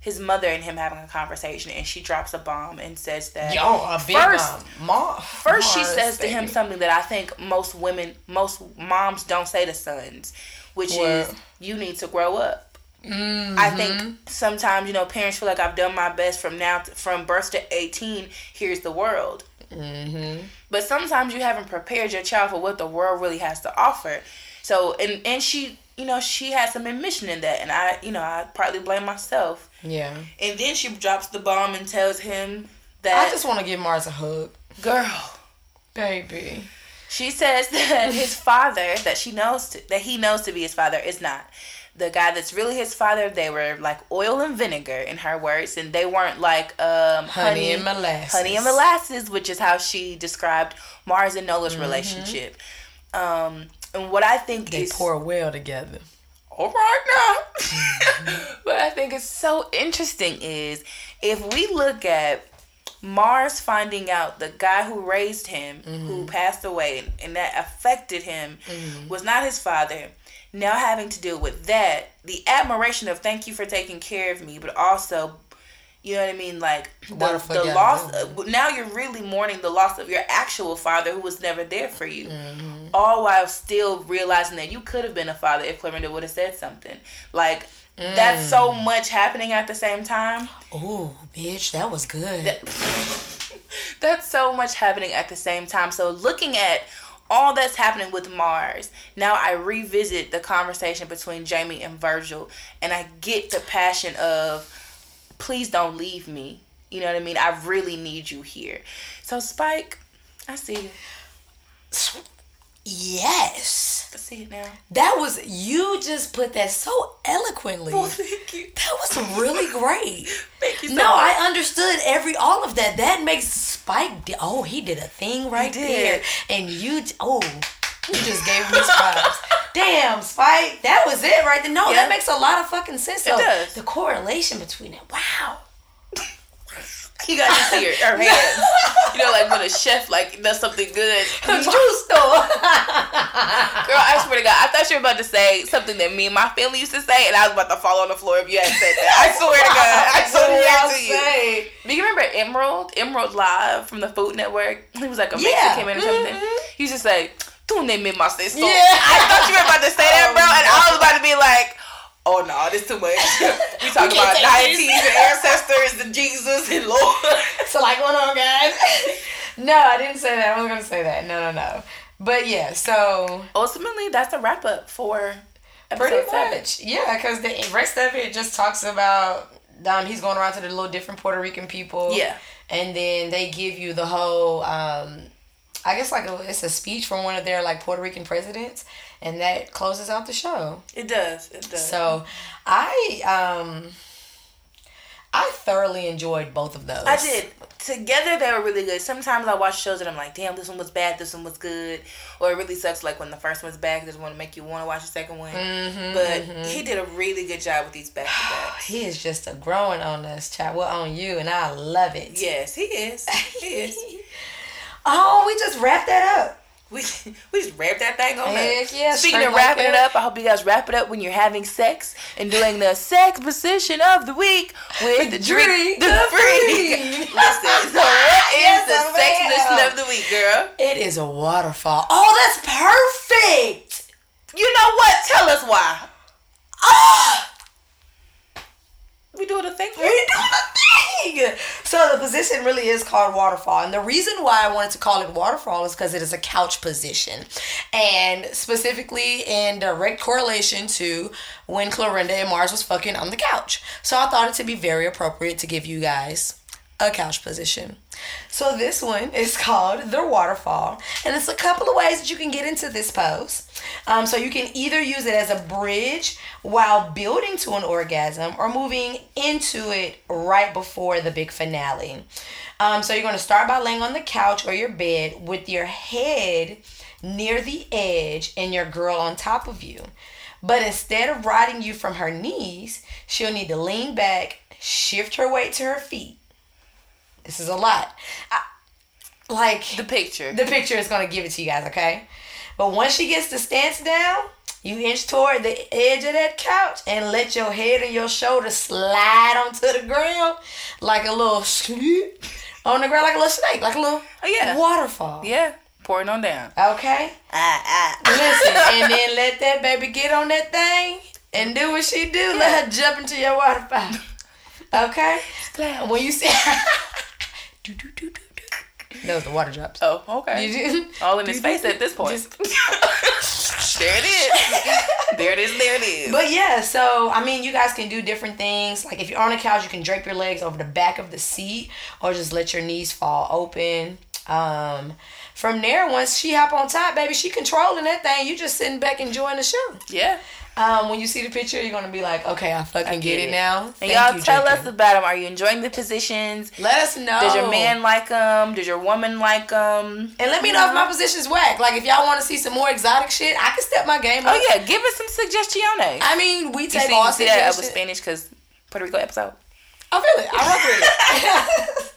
his mother, and him having a conversation, and she drops a bomb and says that. Yo, a big First- mom. Mom. First, she Mars, says to him something that I think most women, most moms don't say to sons, which What? is, "You need to grow up." I Mm-hmm. think sometimes you know parents feel like I've done my best from now to, from birth to eighteen. Here's the world. Mm-hmm. But sometimes you haven't prepared your child for what the world really has to offer. So and and she you know she had some admission in that, and I you know I partly blame myself. Yeah. And then she drops the bomb and tells him that I just want to give Mars a hug. girl. Baby. She says that his father, that she knows, to, that he knows to be his father, is not the guy that's really his father. They were like oil and vinegar, in her words, and they weren't like um, Honey and molasses. honey and molasses, which is how she described Mars and Nola's relationship. Um, and what I think They is pour well together. all right now. what I think is so interesting is if we look at Mars finding out the guy who raised him, who passed away, and, and that affected him, was not his father. Now having to deal with that, the admiration of thank you for taking care of me, but also, you know what I mean, like the, the fuck the y'all loss. uh, now you're really mourning the loss of your actual father who was never there for you, all while still realizing that you could have been a father if Clorinda would have said something. Like that's so much happening at the same time. Oh, bitch, that was good. That's so much happening at the same time. So looking at all that's happening with Mars, now I revisit the conversation between Jamie and Virgil, and I get the passion of, please don't leave me. You know what I mean? I really need you here. So Spike, I see. Yes. I see it now. That was you just put that so eloquently. Well, thank you. That was really great. Thank you so no, much. I understood every all of that. That makes Spike. Oh, he did a thing right there, and you. Oh, you just gave me props. Damn, Spike, that was it right there. No, Yeah. that makes a lot of fucking sense. It does. The correlation between it. Wow. You got to see her, her hands. You know, like when a chef like does something good. Juice store. Girl, I swear to God, I thought you were about to say something that me and my family used to say, and I was about to fall on the floor if you had said that. I swear to God, I swear to you. Do you remember Emeril? Emeril Live from the Food Network. He was like a Yeah. Mexican man or something. Mhm. He used to say, "Tú me más esto." Yeah. I thought you were about to say that, bro, and I was about to be like. Oh no, this too much. we talk can't about deities and ancestors and Jesus and Lord. So like, going on, guys? no, I didn't say that. I wasn't gonna say that. No, no, no. But yeah, so Ultimately, that's a wrap up for pretty episode seven. yeah, because the rest of it just talks about um, he's going around to the little different Puerto Rican people. Yeah. and then they give you the whole. Um, I guess like a, it's a speech from one of their like Puerto Rican presidents, and that closes out the show. It does. It does. So, I um, I thoroughly enjoyed both of those. I did. Together they were really good. Sometimes I watch shows and I'm like, damn, this one was bad, this one was good. Or it really sucks like when the first one's bad, it doesn't want to make you want to watch the second one. Mm-hmm, but he did a really good job with these back to backs. He is just a growing on us, child. Well, on you, and I love it. yes, he is. He is. Oh, we just wrapped that up. We, we just wrap that thing on up. Heck yeah, Speaking of like wrapping it up, I hope you guys wrap it up when you're having sex and doing the sex position of the week with the drink, Drink the the freak. Listen, so what is Yes, the I'm sex position of the week, girl? It is a waterfall. Oh, that's perfect. You know what? Tell us why. Ah, We doing a thing for we doing a thing. So the position really is called waterfall, and the reason why I wanted to call it waterfall is because it is a couch position, and specifically in direct correlation to when Clorinda and Mars was fucking on the couch. So I thought it to be very appropriate to give you guys a couch position. So this one is called the waterfall, and it's a couple of ways that you can get into this pose. Um, so you can either use it as a bridge while building to an orgasm, or moving into it right before the big finale. Um, so you're going to start by laying on the couch or your bed with your head near the edge and your girl on top of you. But instead of riding you from her knees, she'll need to lean back, shift her weight to her feet. This is a lot. I, like The picture. the picture is gonna give it to you guys, okay? But once she gets the stance down, you inch toward the edge of that couch and let your head and your shoulder slide onto the ground like a little sloop on the ground, like a little snake, like a little Oh, yeah. waterfall. yeah, pouring on down. Okay? Ah, ah. Listen, and then let that baby get on that thing and do what she do. Let her jump into your waterfall. Okay? When you see do, do, do, do, do. Those are the water drops. Oh, okay. All in his face at this point. There it is. there it is. There it is. But yeah, so I mean, you guys can do different things. Like if you're on a couch, you can drape your legs over the back of the seat, or just let your knees fall open. Um, from there, once she hop on top, baby, she controlling that thing. You just sitting back enjoying the show. yeah. Um, when you see the picture, you're gonna be like, okay, I fucking get get, it it. now. And Thank y'all you, tell us about them. Are you enjoying the positions? Let us know. Does your man like them? Does your woman like them? And let me know if my position's whack. Like if y'all want to see some more exotic shit, I can step my game up. Oh yeah, give us some suggestions. I mean, we You take see, all you see that with. Spanish because Puerto Rico episode. I feel it. I rock with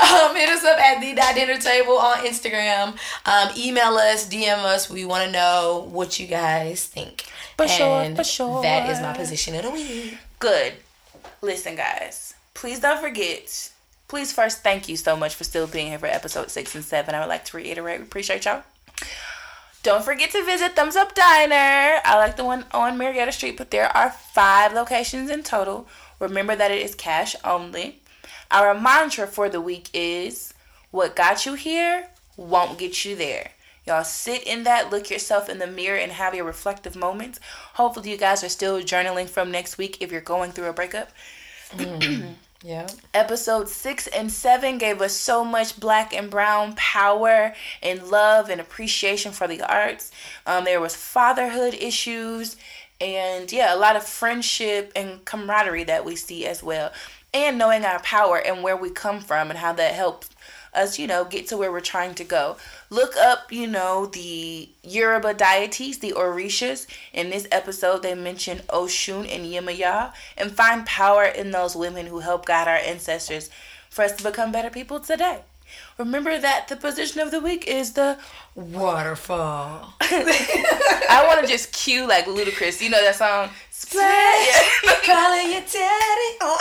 it. um, hit us up at the Dot dinner table on Instagram. Um, email us, DM us. We want to know what you guys think. For sure, for sure. That is my position of the week. Good. Listen, guys. Please don't forget. Please first thank you so much for still being here for episode six and seven. I would like to reiterate, we appreciate y'all. Don't forget to visit Thumbs Up Diner. I like the one on Marietta Street, but there are five locations in total. Remember that it is cash only. Our mantra for the week is what got you here won't get you there. Y'all sit in that, look yourself in the mirror, and have your reflective moments. Hopefully, you guys are still journaling from next week if you're going through a breakup. Yeah. Episode six and seven gave us so much black and brown power and love and appreciation for the arts. Um, there was fatherhood issues and yeah, a lot of friendship and camaraderie that we see as well. And knowing our power and where we come from and how that helps us, you know, get to where we're trying to go. Look up, you know, the Yoruba deities, the Orishas. In this episode, they mention Oshun and Yemaya, and find power in those women who help guide our ancestors for us to become better people today. Remember that the position of the week is the Waterfall. I want to just cue like Ludacris. You know that song? Splash. Yeah. Calling your daddy. Oh.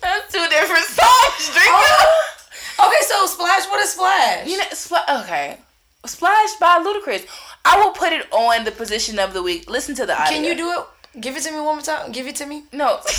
That's two different songs, Drika. Oh. Okay, so Splash, what is Splash? You know, Spl- okay. Splash by Ludacris. I will put it on the position of the week. Listen to the audio. Can you do it? Give it to me one more time. Give it to me. No.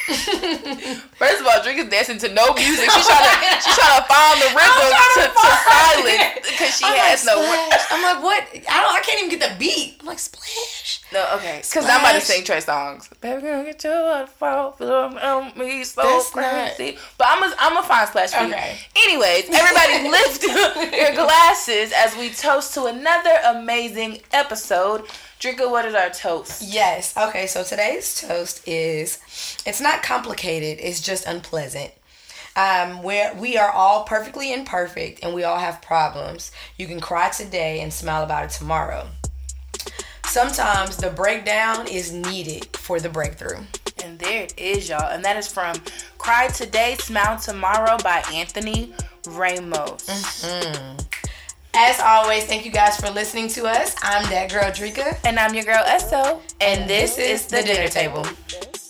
First of all, Drink is dancing to no music. She's trying to she's trying to find the rhythm to, to to, silence because she I'm has like, no. Splash. I'm like, what? I don't. I can't even get the beat. I'm like, Splash. No, okay. Because I'm about to sing Trey Songz. Baby, gonna get your waterfall, on me so That's crazy. But I'm a, I'm a fine splash for you. Okay. Anyways, everybody lift your glasses as we toast to another amazing episode. Drika, what is our toast? Yes. Okay. So today's toast is, it's not complicated. It's just unpleasant. Um, where we are all perfectly imperfect and we all have problems. You can cry today and smile about it tomorrow. Sometimes the breakdown is needed for the breakthrough. And there it is, y'all. And that is from Cry Today, Smile Tomorrow by Anthony Ramos. As always, thank you guys for listening to us. I'm that girl Drika, And I'm your girl Esso. And this, is The Dinner Table. table.